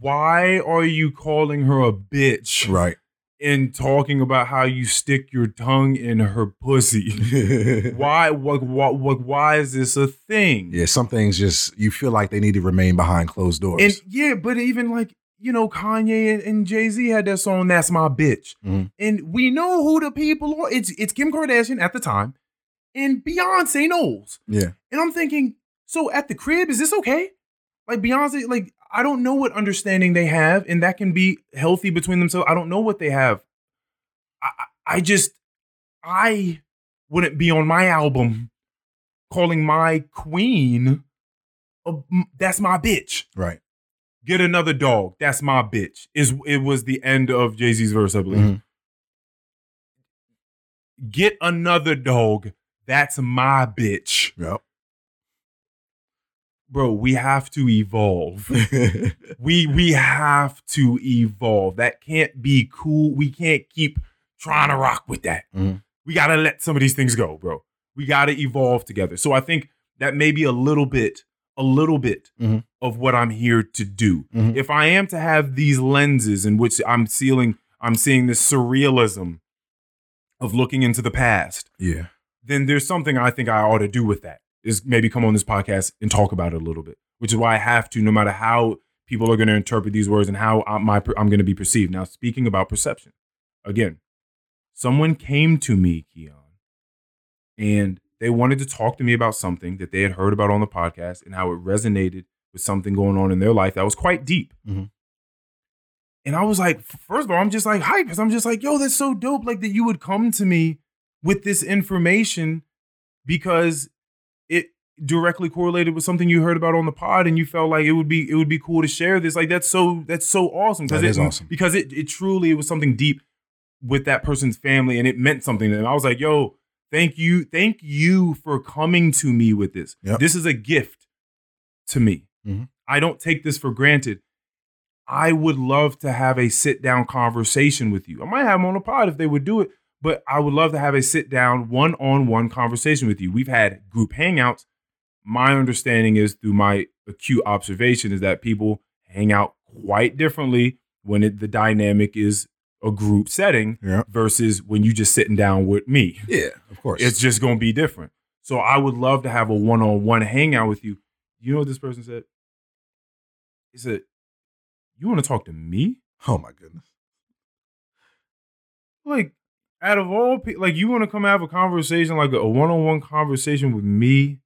Why are you calling her a bitch right. and talking about how you stick your tongue in her pussy? why what what what why is this a thing? yeah, some things just you feel like they need to remain behind closed doors. And yeah, but even like, you know, Kanye and, and Jay-Z had that song, That's My Bitch. Mhm. And we know who the people are. It's it's Kim Kardashian at the time and Beyonce knows. yeah. And I'm thinking, so at the crib, is this okay? Like Beyonce, like I don't know what understanding they have, and that can be healthy between themselves. I don't know what they have. I I just I wouldn't be on my album calling my queen a, that's my bitch. Right. Get another dog. That's my bitch. Is it was the end of Jay Z's verse, I believe. Mhm. Get another dog. That's my bitch. Yep. Bro, we have to evolve. we we have to evolve. That can't be cool. We can't keep trying to rock with that. Mhm. We got to let some of these things go, bro. We got to evolve together. So I think that may be a little bit a little bit Mhm. of what I'm here to do. Mhm. If I am to have these lenses in which I'm seeing I'm seeing this surrealism of looking into the past, yeah. Then there's something I think I ought to do with that. Is maybe come on this podcast and talk about it a little bit, which is why I have to, no matter how people are going to interpret these words and how I'm, my, I'm going to be perceived. Now, speaking about perception, again, someone came to me, Keon, and they wanted to talk to me about something that they had heard about on the podcast and how it resonated with something going on in their life that was quite deep. Mhm. And I was like, first of all, I'm just like hype because I'm just like, yo, that's so dope. Like that you would come to me with this information because it directly correlated with something you heard about on the pod and you felt like it would be it would be cool to share this. Like that's so that's so awesome. That it, is awesome. Because it it truly it was something deep with that person's family and it meant something to them. I was like, yo, thank you, thank you for coming to me with this. Yep. This is a gift to me. Mhm. I don't take this for granted. I would love to have a sit down conversation with you. I might have them on a pod if they would do it, but I would love to have a sit down one on one conversation with you. We've had group hangouts. My understanding is through my acute observation is that people hang out quite differently when it, the dynamic is a group setting Yeah. versus when you just sitting down with me. Yeah. Of course. It's just going to be different. So I would love to have a one on one hangout with you. You know what this person said? He said, You want to talk to me? oh my goodness. Like, out of all people, like, you want to come have a conversation, like a one on one conversation with me?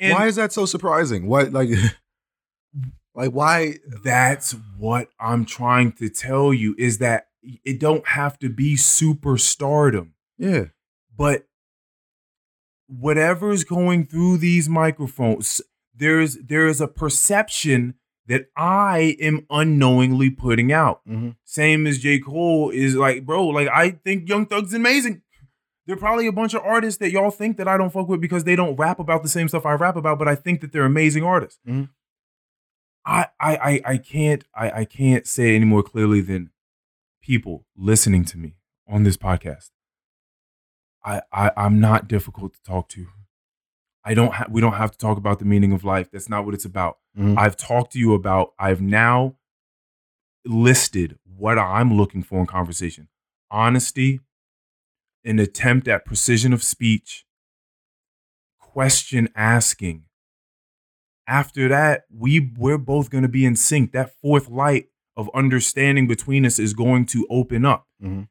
And why is that so surprising? What like like why that's what I'm trying to tell you is that it don't have to be superstardom. Yeah. but whatever's going through these microphones there's there's a perception that i am unknowingly putting out Mm-hmm. same as j cole is like bro like i think young thug's amazing there are probably a bunch of artists that y'all think that i don't fuck with because they don't rap about the same stuff i rap about but i think that they're amazing artists Mhm. I, I i i can't i i can't say it any more clearly than people listening to me on this podcast I, I I'm not difficult to talk to. I don't ha- we don't have to talk about the meaning of life. That's not what it's about. Mhm. I've talked to you about I've now listed what I'm looking for in conversation. Honesty, an attempt at precision of speech, question asking. After that, we we're both going to be in sync. That fourth light of understanding between us is going to open up Mhm.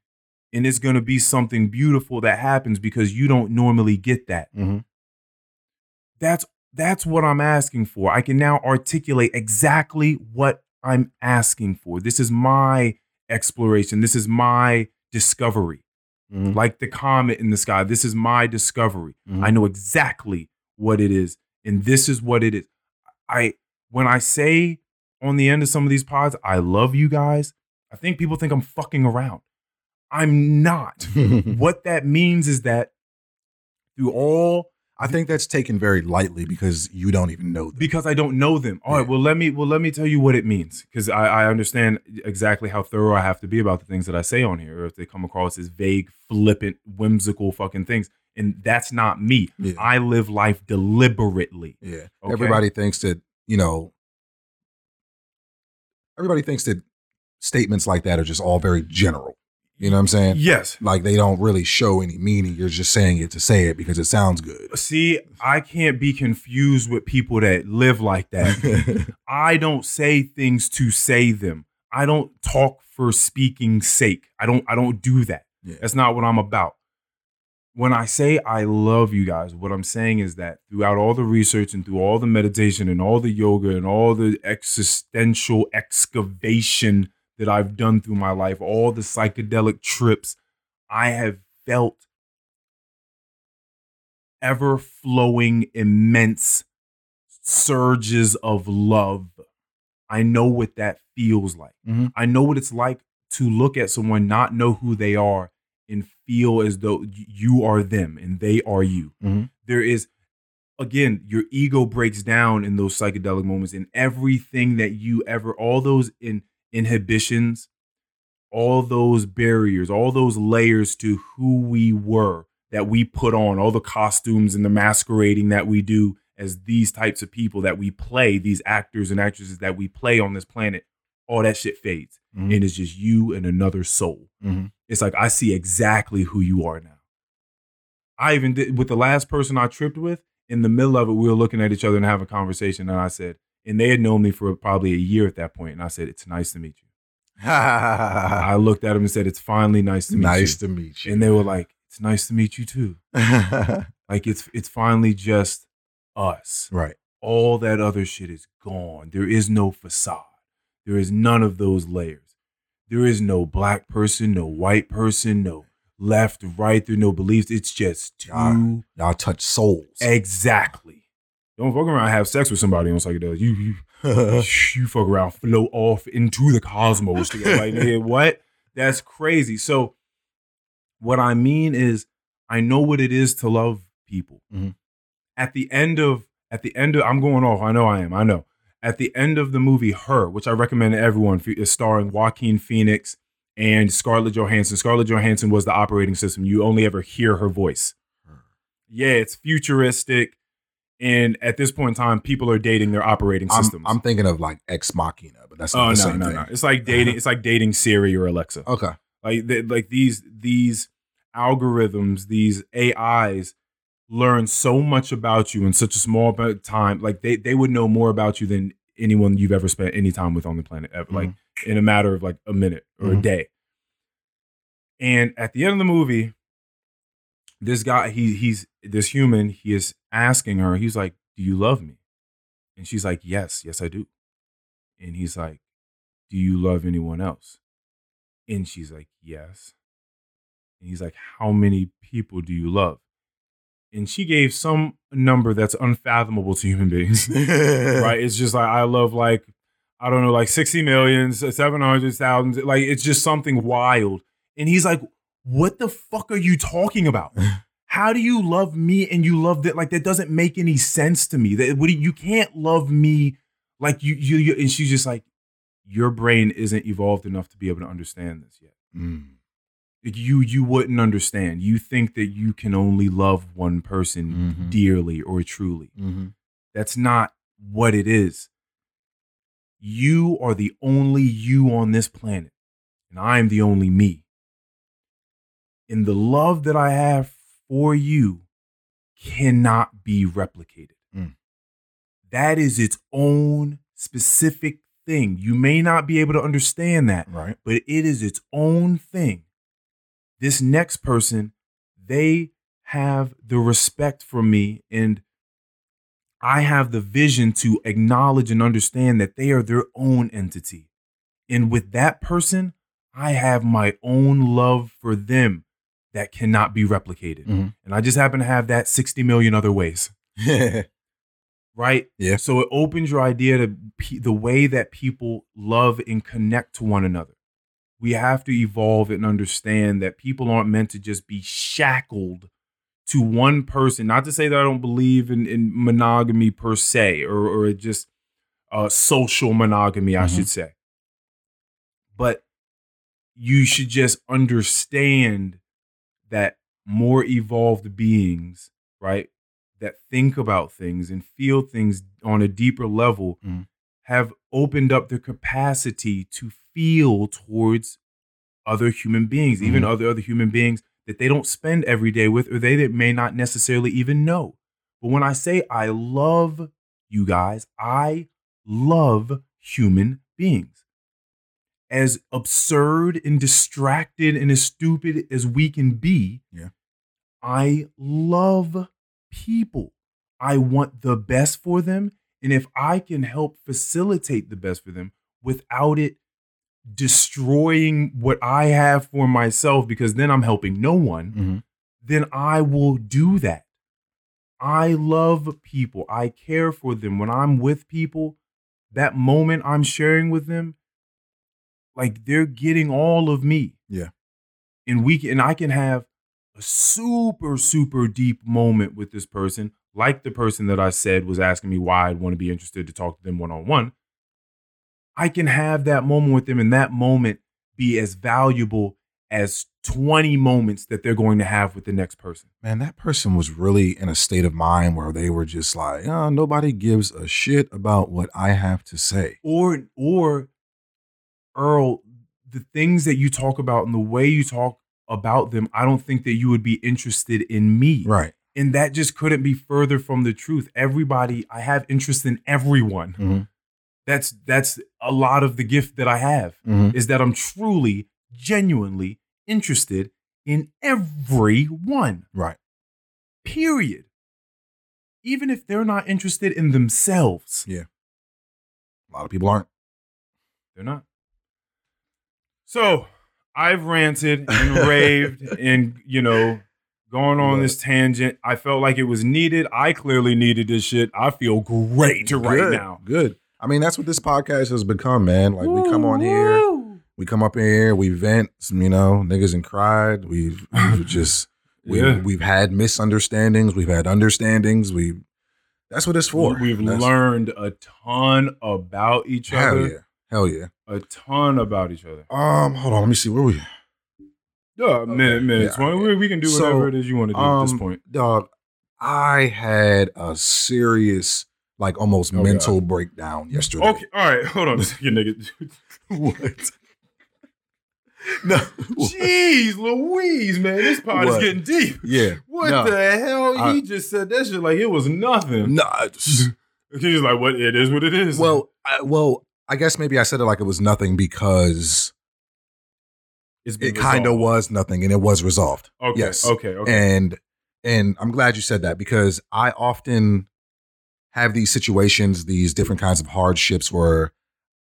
and it's going to be something beautiful that happens because you don't normally get that Mhm. That's that's what i'm asking for. I can now articulate exactly what i'm asking for. This is my exploration. This is my discovery. Mhm. like the comet in the sky this is my discovery. Mhm. i know exactly what it is and this is what it is. I when i say on the end of some of these pods i love you guys i think people think i'm fucking around. I'm not. What that means is that through all I think that's taken very lightly because you don't even know them. because I don't know them. All right, Yeah. well let me well let me tell you what it means because I, I understand exactly how thorough I have to be about the things that I say on here. Or if they come across as vague, flippant, whimsical fucking things, and that's not me. Yeah. I live life deliberately. Yeah. Okay. Everybody thinks that, you know, everybody thinks that statements like that are just all very general. You know what I'm saying? Yes. Like they don't really show any meaning. You're just saying it to say it because it sounds good. See, I can't be confused with people that live like that. I don't say things to say them. I don't talk for speaking's sake. I don't I don't do that. Yeah. That's not what I'm about. When I say I love you guys, what I'm saying is that throughout all the research and through all the meditation and all the yoga and all the existential excavation that I've done through my life, all the psychedelic trips, I have felt ever flowing, immense surges of love. I know what that feels like. Mhm. I know what it's like to look at someone, not know who they are, and feel as though you are them and they are you. Mhm. There is again, your ego breaks down in those psychedelic moments and everything that you ever all those in inhibitions, all those barriers, all those layers to who we were that we put on, all the costumes and the masquerading that we do as these types of people that we play, these actors and actresses that we play on this planet, all that shit fades. Mhm. And it's just you and another soul. Mhm. It's like I see exactly who you are now. I even did with the last person I tripped with, in the middle of it, we were looking at each other and having a conversation. And I said, and they had known me for probably a year at that point, And I said, It's nice to meet you. I looked at him and said, It's finally nice to meet nice you. Nice to meet you. And they were like, It's nice to meet you too. Like it's it's finally just us. right. All that other shit is gone. There is no facade. There is none of those layers. There is no black person, no white person, no left, right. There are no beliefs. It's just two Ah. Y'all touch souls. exactly. Don't fuck around, have sex with somebody on psychedelics. You you you fuck around, float off into the cosmos together. Like, nigga, what? That's crazy. So, what I mean is, I know what it is to love people. Mhm. At the end of, at the end of, I'm going off. I know I am. I know. At the end of the movie Her, which I recommend to everyone, is starring Joaquin Phoenix and Scarlett Johansson. Scarlett Johansson was the operating system. You only ever hear her voice. Yeah, it's futuristic. And at this point in time, people are dating their operating I'm, systems. I'm thinking of like Ex Machina, but that's not oh the no, same no, thing. no! It's like dating. It's like dating Siri or Alexa. Okay. Like they, like these these algorithms, these AIs learn so much about you in such a small amount of time. Like they they would know more about you than anyone you've ever spent any time with on the planet ever. Like in a matter of like a minute or a Mhm. day. And at the end of the movie, this guy he he's this human. He is asking her. He's like, "Do you love me?" And she's like, "Yes, yes, I do." And he's like, "Do you love anyone else?" And she's like, Yes. And he's like, How many people do you love? And she gave some number that's unfathomable to human beings. right? It's just like, I love like, I don't know, like 60 million, 700,000. Like, it's just something wild. And he's like, What the fuck are you talking about? How do you love me and you love that? Like, that doesn't make any sense to me. That what do you, you can't love me like you, you, you. And she's just like, Your brain isn't evolved enough to be able to understand this yet. Mm. Like, You you wouldn't understand. You think that you can only love one person Mhm. dearly or truly. Mhm. That's not what it is. You are the only you on this planet, and I am the only me. And the love that I have for you cannot be replicated. Mm. That is its own specific thing. You may not be able to understand that, Right. but it is its own thing. This next person, they have the respect for me, and I have the vision to acknowledge and understand that they are their own entity. And with that person, I have my own love for them that cannot be replicated. Mhm. And I just happen to have that 60 million other ways right? Yeah. So it opens your idea to pe- the way that people love and connect to one another. We have to evolve and understand that people aren't meant to just be shackled to one person. Not to say that I don't believe in, in monogamy per se, or or just uh, social monogamy, I Mhm. should say. But you should just understand that more evolved beings, right, that think about things and feel things on a deeper level Mhm. have opened up their capacity to feel towards other human beings, even Mhm. other other human beings that they don't spend every day with or they that may not necessarily even know. But when I say I love you guys, I love human beings. As absurd and distracted and as stupid as we can be, Yeah. I love people. I want the best for them. And if I can help facilitate the best for them without it destroying what I have for myself, because then I'm helping no one, Mhm. then I will do that. I love people. I care for them. When I'm with people, that moment I'm sharing with them, like they're getting all of me. Yeah. And we can, and I can have a super, super deep moment with this person, like the person that I said was asking me why I'd want to be interested to talk to them one on one, I can have that moment with them and that moment be as valuable as 20 moments that they're going to have with the next person. Man, that person was really in a state of mind where they were just like, oh, nobody gives a shit about what I have to say. Or, or Earl, the things that you talk about and the way you talk about them, I don't think that you would be interested in me. Right. And that just couldn't be further from the truth. Everybody, I have interest in everyone. Mhm. That's that's a lot of the gift that I have Mhm. is that I'm truly, genuinely interested in everyone. Right. Period. Even if they're not interested in themselves, Yeah. A lot of people aren't. they're not. So I've ranted and raved and you know going on this tangent. I felt like it was needed. I clearly needed this shit. I feel great right Good, now. Good. I mean, that's what this podcast has become, man. Like we come on here, we come up in here, we vent, some, you know, niggas and cried. We've, we've just we Yeah. we've had misunderstandings, we've had understandings. We that's what it's for. We've That's- learned a ton about each other. Hell other. yeah. Hell yeah. A ton about each other. Um, hold on, let me see where we Yeah, minute, minute, Yeah, 20. We, we can do So, whatever it is you want to do at this um, point. dog. I had a serious, like almost Oh, mental breakdown yesterday. Okay, all right, hold on a second, nigga. what? no. Jeez Louise, man, this pod is getting deep. Yeah. What No. the hell? I- he just said that shit like it was nothing. Nah. just- He's like, what? It is what it is. well, I, well, I guess maybe I said it like it was nothing because it's it kind of was nothing and it was resolved. Okay. yes. Okay. Okay. And and I'm glad you said that because I often have these situations, these different kinds of hardships where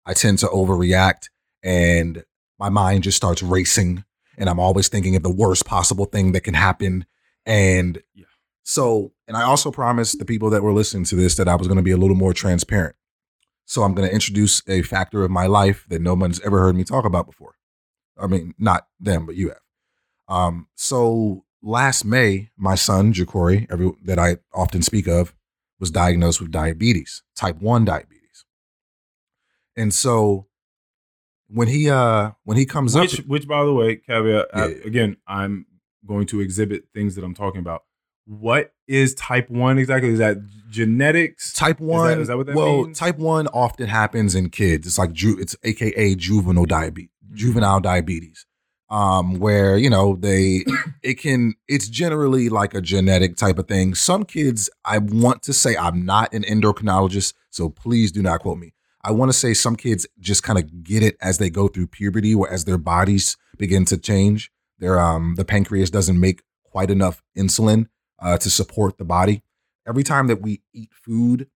I tend to overreact and my mind just starts racing and I'm always thinking of the worst possible thing that can happen. And Yeah. so, and I also promised the people that were listening to this that I was going to be a little more transparent. So I'm going to introduce a factor of my life that no one's ever heard me talk about before. I mean, not them, but you have. Um, so last May, my son Jacory, every that I often speak of, was diagnosed with diabetes, type one diabetes. And so when he uh when he comes which, up, which, by the way, caveat Yeah, uh, yeah. again, I'm going to exhibit things that I'm talking about. What is type one exactly? Is that genetics? type one, is that what that well, means? type one often happens in kids. It's like ju- it's AKA juvenile diabetes, Mm-hmm. juvenile diabetes, um, where you know they it can it's generally like a genetic type of thing. Some kids, I want to say, I'm not an endocrinologist, so please do not quote me. I want to say some kids just kind of get it as they go through puberty, or as their bodies begin to change. Their um the pancreas doesn't make quite enough insulin uh, to support the body. Every time that we eat food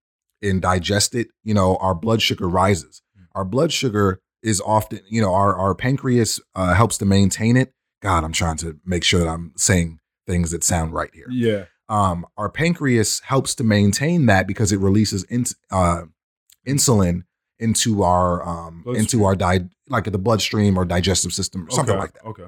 and digest it, you know, our blood sugar rises. Our blood sugar is often, you know, our our pancreas uh, helps to maintain it. God, I'm trying to make sure that I'm saying things that sound right here Yeah. um, our pancreas helps to maintain that because it releases in, uh, insulin into our um, into our di- like the bloodstream or digestive system or something like that. Okay.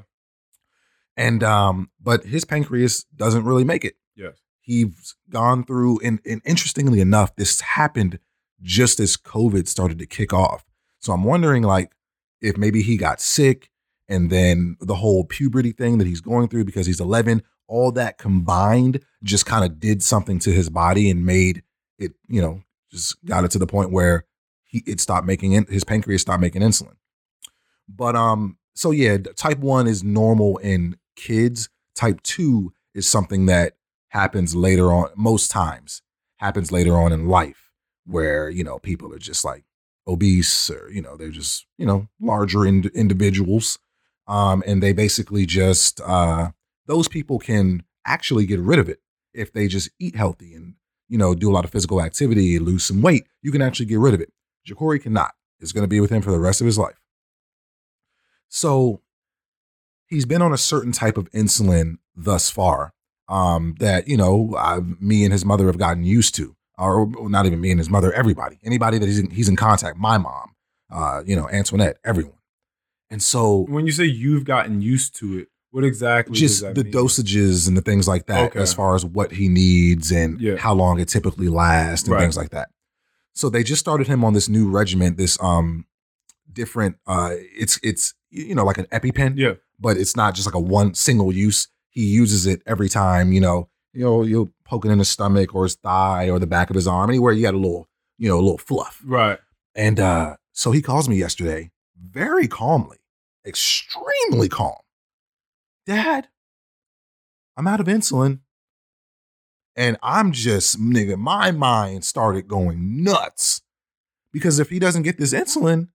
And um, but his pancreas doesn't really make it. Yes. He's gone through, and, and interestingly enough, this happened just as COVID started to kick off. So I'm wondering, like, if maybe he got sick, and then the whole puberty thing that he's going through because he's 11, all that combined just kind of did something to his body and made it, you know, just got it to the point where he it stopped making in, his pancreas stopped making insulin. But um, so yeah, type one is normal in kids. Type two is something that happens later on. Most times happens later on in life, where you know people are just like obese or you know they're just you know larger ind- individuals, um, and they basically just uh, those people can actually get rid of it if they just eat healthy and you know do a lot of physical activity, lose some weight. You can actually get rid of it. Jacory cannot. It's going to be with him for the rest of his life. So he's been on a certain type of insulin thus far um, that, you know, I, me and his mother have gotten used to. Or not even me and his mother, everybody. Anybody that he's in, he's in contact, my mom, uh, you know, Antoinette, everyone. And so, When you say you've gotten used to it, What exactly? just does that the mean? dosages and the things like that Okay. as far as what he needs and Yeah. how long it typically lasts and Right. things like that so they just started him on this new regimen this um different uh it's it's you know like an epipen Yeah. but it's not just like a one single use he uses it every time you know you know you'll poke it in his stomach or his thigh or the back of his arm anywhere you got a little you know a little fluff Right. and uh, so he calls me yesterday very calmly, extremely calm. Dad, I'm out of insulin. And I'm just, nigga, my mind started going nuts. Because if he doesn't get this insulin,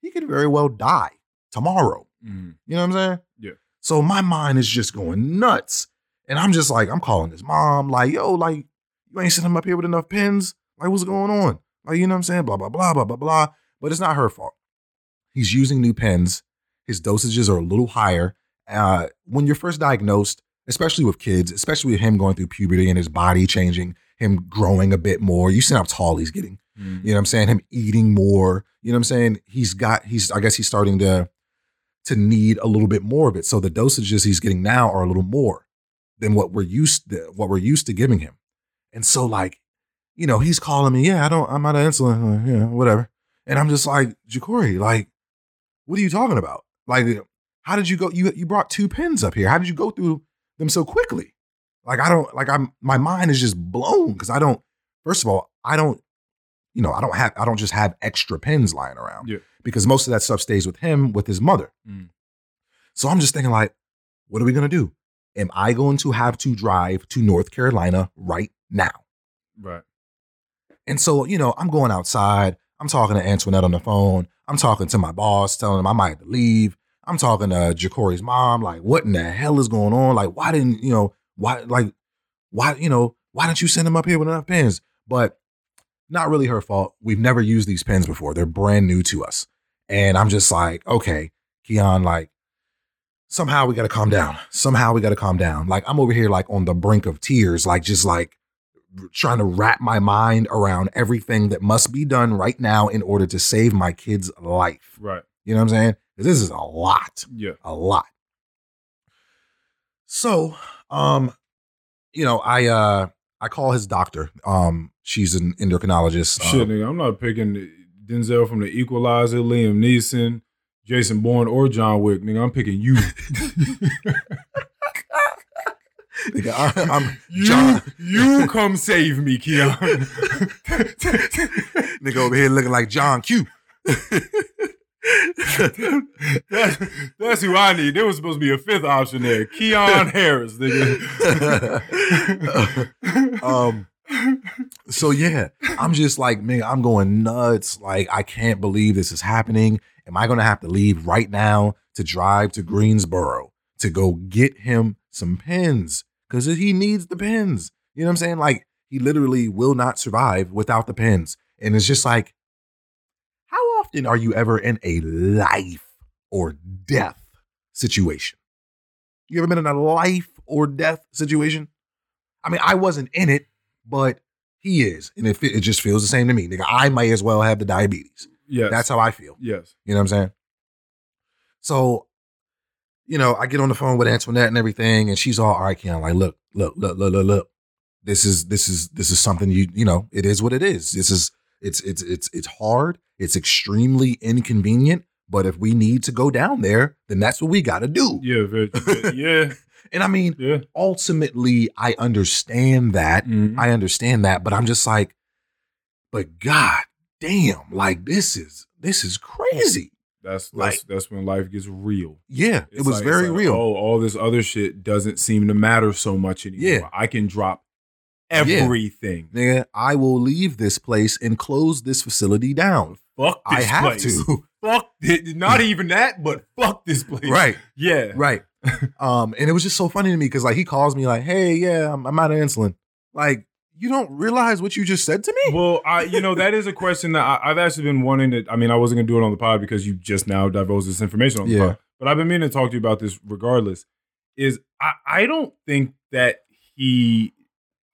he could very well die tomorrow. Mhm. You know what I'm saying? Yeah. So my mind is just going nuts. And I'm just like, I'm calling his mom, like, yo, like, you ain't sending him up here with enough pins. Like, what's going on? Like, you know what I'm saying? Blah, blah, blah, blah, blah, blah. But it's not her fault. He's using new pens. His dosages are a little higher. Uh, when you're first diagnosed, especially with kids, especially with him going through puberty and his body changing, him growing a bit more, you see how tall he's getting. Mhm. You know what I'm saying? Him eating more. You know what I'm saying? He's got he's I guess he's starting to to need a little bit more of it. So the dosages he's getting now are a little more than what we're used to what we're used to giving him. And so like, you know, he's calling me, yeah, I don't I'm out of insulin. Uh, yeah, whatever. And I'm just like, Jacory, like, what are you talking about? Like, how did you go? You you brought two pins up here. How did you go through them so quickly? Like, I don't like I'm my mind is just blown because I don't, first of all, I don't you know, I don't have I don't just have extra pens lying around. Yeah. Because most of that stuff stays with him with his mother. Mm. So I'm just thinking like, what are we gonna do? Am I going to have to drive to North Carolina right now? Right. And so, you know, I'm going outside. I'm talking to Antoinette on the phone. I'm talking to my boss, telling him I might have to leave. I'm talking to Jacory's mom, like, what in the hell is going on? Like, why didn't, you know, why, like, why, you know, why didn't you send him up here with enough pens? But not really her fault. We've never used these pens before. They're brand new to us. And I'm just like, okay, Keon, like, somehow we got to calm down. Somehow we got to calm down. Like, I'm over here, like, on the brink of tears, like, just like, trying to wrap my mind around everything that must be done right now in order to save my kid's life. Right. You know what I'm saying? this is a lot, Yeah. a lot. So, um, you know, I uh I call his doctor. Um, she's an endocrinologist. Shit, Um, nigga. I'm not picking Denzel from The Equalizer, Liam Neeson, Jason Bourne, or John Wick. Nigga, I'm picking you. nigga, I, am you, John. you come save me, Keon. nigga over here looking like John Q. that's, that's who I need. There was supposed to be a fifth option there. Keon Harris, nigga. um so yeah i'm just like man i'm going nuts. Like i can't believe this is happening. Am i gonna have to leave right now to drive to greensboro to go get him some pens? Because he needs the pens. You know what i'm saying? Like he literally will not survive without the pens. And it's just like how often are you ever in a life or death situation? You ever been in a life or death situation? I mean, I wasn't in it, but he is, and it it just feels the same to me. Nigga, I might as well have the diabetes. yes. That's how I feel. yes. You know what I'm saying? So, you know, I get on the phone with Antoinette and everything, and she's all, all right, Keon, like, look, look, look, look, look, look. This is this is this is something you you know, it is what it is. This is it's it's it's it's hard. It's extremely inconvenient. But if we need to go down there, then that's what we got to do. Yeah, very, yeah, And I mean, yeah. ultimately, I understand that. Mhm. I understand that, but I'm just like, but God damn, like this is this is crazy. That's that's Like- that's when life gets real. Yeah, it was like- very like, real. Oh, all this other shit doesn't seem to matter so much anymore. Yeah. I can drop Yeah. everything. Nigga, I will leave this place and close this facility down. Fuck I have place. to. Fuck it. Not even that, but fuck this place. right, Yeah. right. Um, and it was just so funny to me because like he calls me like, "Hey, yeah, I'm, I'm out of insulin." Like, you don't realize what you just said to me? Well, I you know that is a question that I, I've actually been wanting to. I mean, I wasn't gonna do it on the pod because you just now divulged this information on the Yeah. pod. But I've been meaning to talk to you about this regardless. Is I, I don't think that he.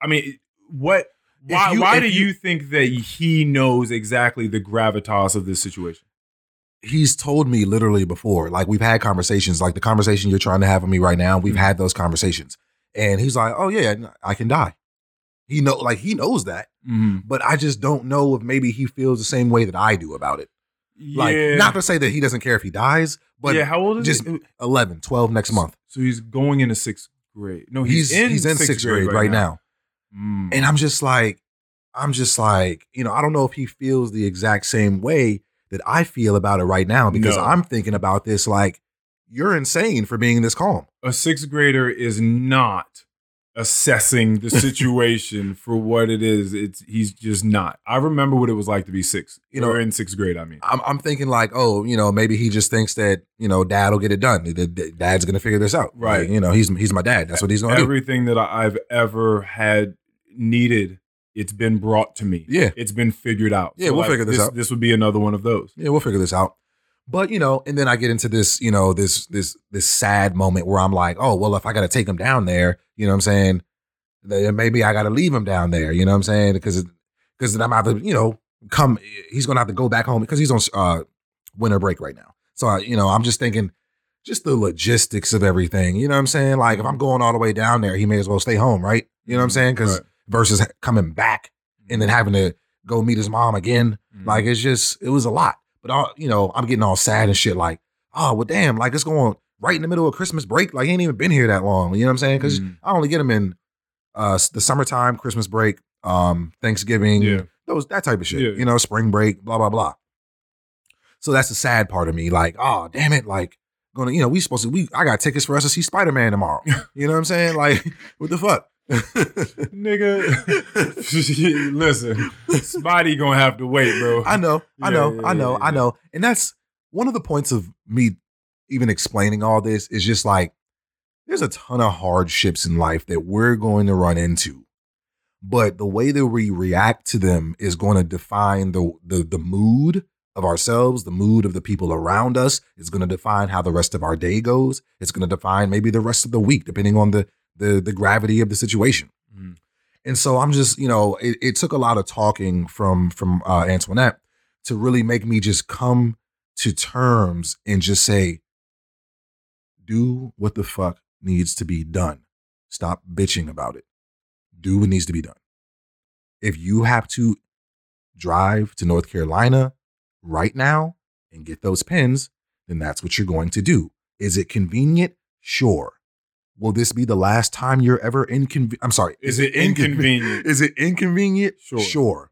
I mean, what? Why? you- why do you- you think that he knows exactly the gravitas of this situation? He's told me literally before, like we've had conversations, like the conversation you're trying to have with me right now. We've Mhm. had those conversations, and he's like, "Oh yeah, I can die." He know, like he knows that, Mhm. but I just don't know if maybe he feels the same way that I do about it. Like, yeah. not to say that he doesn't care if he dies, but yeah, how old is just he? 11, 12 next month. So he's going into sixth grade. No, He's he's, in he's in sixth, grade, right now. Mm. And I'm just like, I'm just like, you know, I don't know if he feels the exact same way that I feel about it right now because No. I'm thinking about this like, you're insane for being this calm. a sixth grader is not assessing the situation for what it is. It's he's just not. I remember what it was like to be six. You know- in sixth grade. I mean, I'm, I'm thinking like, oh, you know, maybe he just thinks that you know, dad will get it done. Dad's gonna figure this out, Right. Like, you know, he's he's my dad. That's what he's gonna do. everything that I've ever had needed, it's been brought to me. Yeah. it's been figured out. Yeah, we'll figure this this out. This would be another one of those. Yeah, we'll figure this out. But you know, and then I get into this, you know, this this this sad moment where I'm like, oh well, if I got to take him down there, you know what I'm saying? Then maybe I got to leave him down there. You know what I'm saying? Because because then I'm out to, you know, come. He's gonna have to go back home because he's on uh winter break right now. So I, you know, I'm just thinking. Just the logistics of everything, you know what I'm saying? Like if I'm going all the way down there, he may as well stay home, right? You know what I'm saying? Because Right. Versus coming back and then having to go meet his mom again, Mhm. like it's just it was a lot. But all you know, I'm getting all sad and shit. Like, oh well, damn, like it's going right in the middle of Christmas break. Like he ain't even been here that long. You know what I'm saying? Because Mhm. I only get him in uh the summertime, Christmas break, um, Thanksgiving, yeah, those that type of shit. Yeah. You know, spring break, blah blah blah. So that's the sad part of me. Like, oh damn it, like gonna, you know, we supposed to we I got tickets for us to see Spider Man tomorrow. You know what I'm saying? Like, what the fuck? Nigga. Listen, Spotty gonna have to wait, bro. I know, I know, yeah, I know, yeah, I know. And that's one of the points of me even explaining all this is just like there's a ton of hardships in life that we're going to run into. But the way that we react to them is going to define the the, the mood of ourselves, the mood of the people around us. It's going to define how the rest of our day goes. It's going to define maybe the rest of the week, depending on the the the gravity of the situation. Mm. And so I'm just, you know, it, it took a lot of talking from from uh, Antoinette to really make me just come to terms and just say, do what the fuck needs to be done. Stop bitching about it. Do what needs to be done. If you have to drive to North Carolina right now and get those pins, then that's what you're going to do. Is it convenient? Sure. Will this be the last time you're ever inconvenient? I'm sorry. Is it inconvenient? Is it inconvenient? Sure. Sure.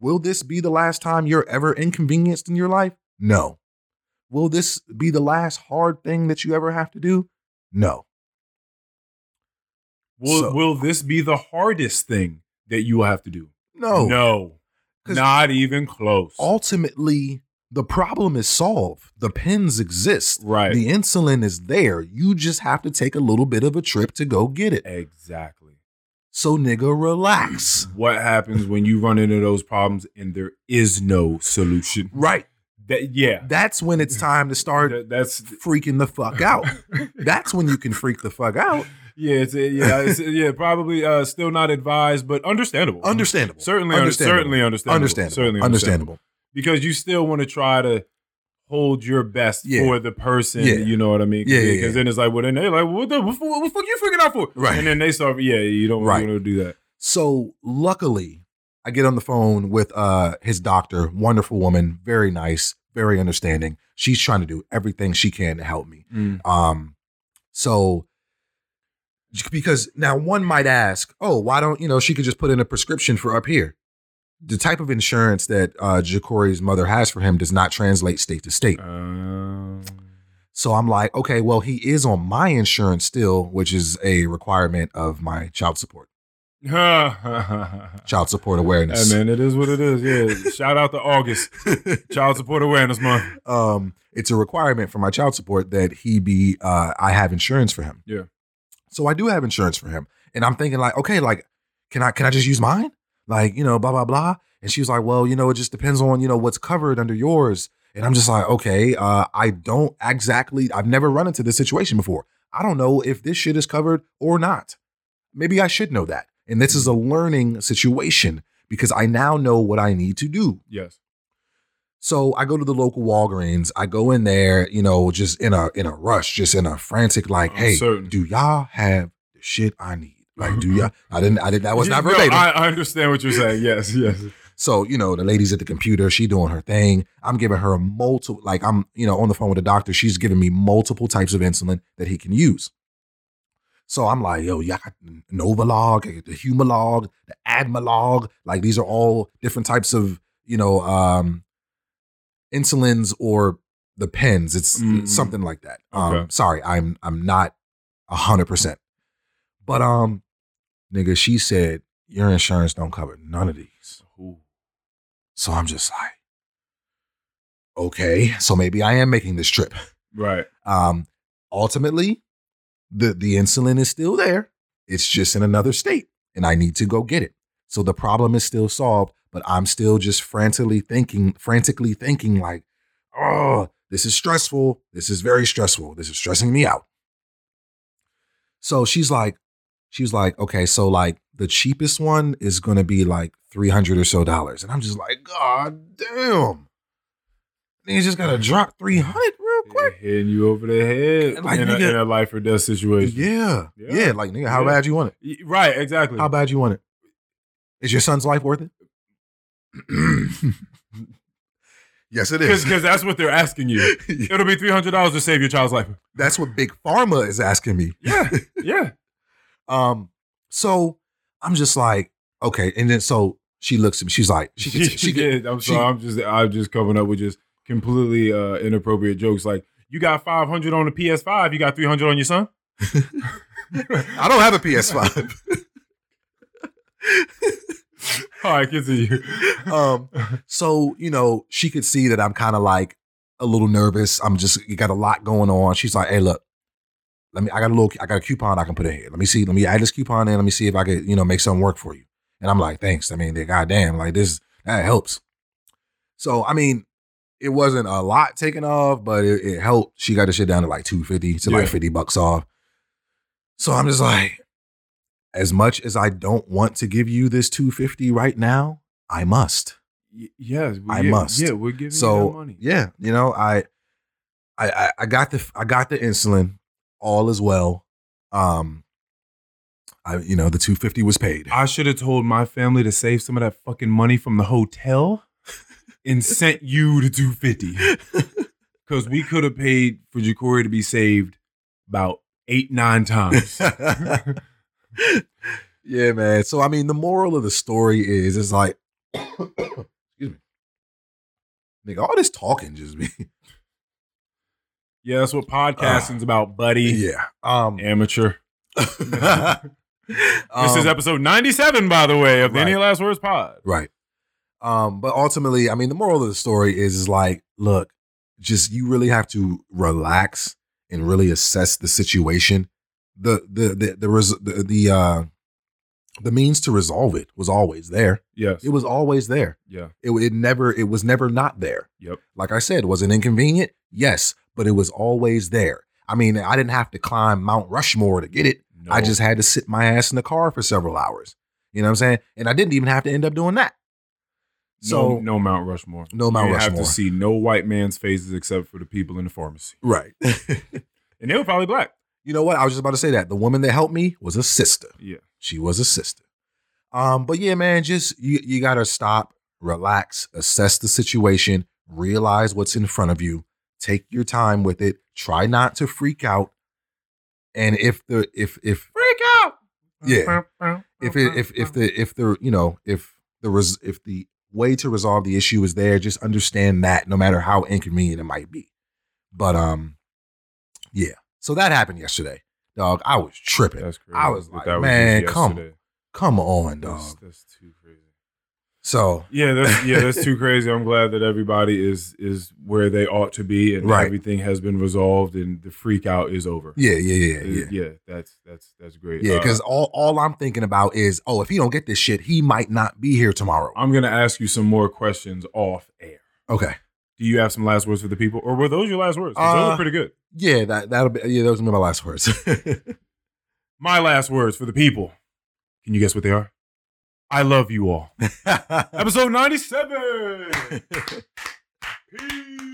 Will this be the last time you're ever inconvenienced in your life? No. Will this be the last hard thing that you ever have to do? No. Will So- Will this be the hardest thing that you will have to do? No. No. not even close. Ultimately, the problem is solved. The pins exist. right, The insulin is there. You just have to take a little bit of a trip to go get it. exactly. So, nigga, relax. What happens when you run into those problems and there is no solution? Right. That yeah, That's when it's time to start that, that's freaking the fuck out. That's when you can freak the fuck out. yeah, it's yeah, it's, yeah, probably uh, still not advised, but understandable. Understandable. certainly, Understandable. certainly understandable. Understandable. Certainly understandable. Because you still want to try to hold your best Yeah. for the person. Yeah. You know what I mean? Yeah, Because yeah. then it's like, well, then they're like, what the, what, what the fuck you freaking out for? Right. And then they start, yeah, you don't Right. want to do that. So luckily, I get on the phone with uh his doctor, wonderful woman, very nice, very understanding. She's trying to do everything she can to help me. Um, so because now one might ask, oh, why don't you know she could just put in a prescription for up here? The type of insurance that uh Ja'Cory's mother has for him does not translate state to state. Um, So I'm like, okay, well, he is on my insurance still, which is a requirement of my child support, child support awareness. Hey man, it is what it is. Yeah. Shout out to August, Child Support Awareness Month. um, it's a requirement for my child support that he be uh I have insurance for him. Yeah. So I do have insurance for him. And I'm thinking like, okay, like can I can I just use mine? Like, you know, blah blah blah. And she was like, "Well, you know, it just depends on, you know, what's covered under yours." And I'm just like, "Okay, uh I don't exactly I've never run into this situation before. I don't know if this shit is covered or not. Maybe I should know that. And this is a learning situation because I now know what I need to do. Yes. So I go to the local Walgreens. I go in there, you know, just in a in a rush, just in a frantic, like, I'm hey, certain. do y'all have the shit I need? Like, do y'all? I didn't. I didn't. That was not No. I, I understand what you're saying. Yes, yes. So, you know, the lady's at the computer, she doing her thing. I'm giving her a multiple, like I'm, you know, on the phone with the doctor. She's giving me multiple types of insulin that he can use. So I'm like, yo, got Novolog, the Humalog, the Admelog. Like these are all different types of, you know, um, insulins or the pens. It's Mhm. something like that. Um, sorry, I'm I'm not a hundred percent. But um, nigga, she said your insurance don't cover none of these. Ooh. So I'm just like, okay, so maybe I am making this trip. Right. Um, ultimately, the the insulin is still there. It's just in another state, and I need to go get it. So the problem is still solved, but I'm still just frantically thinking, frantically thinking like, oh, this is stressful. This is very stressful. This is stressing me out. So she's like, she's like, okay, so like the cheapest one is gonna be like 300 or so dollars. And I'm just like, God damn. You just gotta drop 300 real quick. Hitting you over the head Like, in, a, in a life or death situation. Yeah. Yeah. yeah. Like, nigga, how Yeah. bad you want it? Right, exactly. How bad you want it? Is your son's life worth it? yes, it is. Because that's what they're asking you. It'll be three hundred dollars to save your child's life. That's what Big Pharma is asking me. Yeah, yeah. Um, so I'm just like, okay. And then so she looks at me. She's like, she She, she did. I'm she- sorry. I'm just I'm just coming up with just completely uh, inappropriate jokes. Like you got 500 on the PS5, you got 300 on your son. I don't have a PS5. All right, continue. um, so you know, she could see that I'm kind of like a little nervous. I'm just you got a lot going on. She's like, "Hey, look, let me. I got a little. I got a coupon I can put in here. Let me see. Let me add this coupon in. Let me see if I could, you know, make something work for you." And I'm like, "Thanks. I mean, they goddamn like this. That helps." So I mean, it wasn't a lot taken off, but it, it helped. She got the shit down to like two fifty to Yeah. like fifty bucks off. So I'm just like, as much as I don't want to give you this two fifty right now, I must. Y- yes, we- I yeah, must. Yeah, we're giving you that So money. yeah, you know, I, I, I got the, I got the insulin, all is well. Um, I, you know, the two fifty was paid. I should have told my family to save some of that fucking money from the hotel and sent you to 250. Because we could have paid for Jacory to be saved about eight, nine times. yeah, man. So I mean, the moral of the story is, it's like, excuse me, nigga, all this talking just be, yeah, that's what podcasting's about, buddy. yeah. Um, Amateur. This is um, episode 97, by the way, of the right. Any Last Words pod. Right. Um, but ultimately, I mean, the moral of the story is is like, look, just you really have to relax and really assess the situation. The the the the res- the, the uh the means to resolve it was always there. Yes. It was always there. yeah. It, it never it was never not there. Yep. Like I said, was it inconvenient? Yes, but it was always there. I mean, I didn't have to climb Mount Rushmore to get it. No. I just had to sit my ass in the car for several hours. You know what I'm saying? And I didn't even have to end up doing that. So no, no Mount Rushmore. No Mount Rushmore. you have to see no white man's faces except for the people in the pharmacy. right. And they were probably black. you know what? I was just about to say that. The woman that helped me was a sister. Yeah. She was a sister. Um, but yeah, man, just you you gotta stop, relax, assess the situation, realize what's in front of you, take your time with it, try not to freak out. And if the if if Freak out. Yeah. if it, if if the if the you know if the res, if the way to resolve the issue is there, just understand that no matter how inconvenient it might be. But um, yeah. So that happened yesterday, dog. I was tripping. That's crazy. I was like, that man, come. Come on, dog. that's too crazy. So Yeah, that's yeah, that's too crazy. I'm glad that everybody is is where they ought to be and Right. everything has been resolved and the freak out is over. yeah, yeah, yeah, Uh, yeah. yeah, that's that's that's great. Yeah, Uh, because all, all I'm thinking about is, oh, if he don't get this shit, he might not be here tomorrow. I'm gonna ask you some more questions off air. Okay. Do you have some last words for the people, or were those your last words? 'Cause those Uh, are pretty good. Yeah, that that'll be yeah, those are my last words. My last words for the people. Can you guess what they are? I love you all. Episode 97. Peace.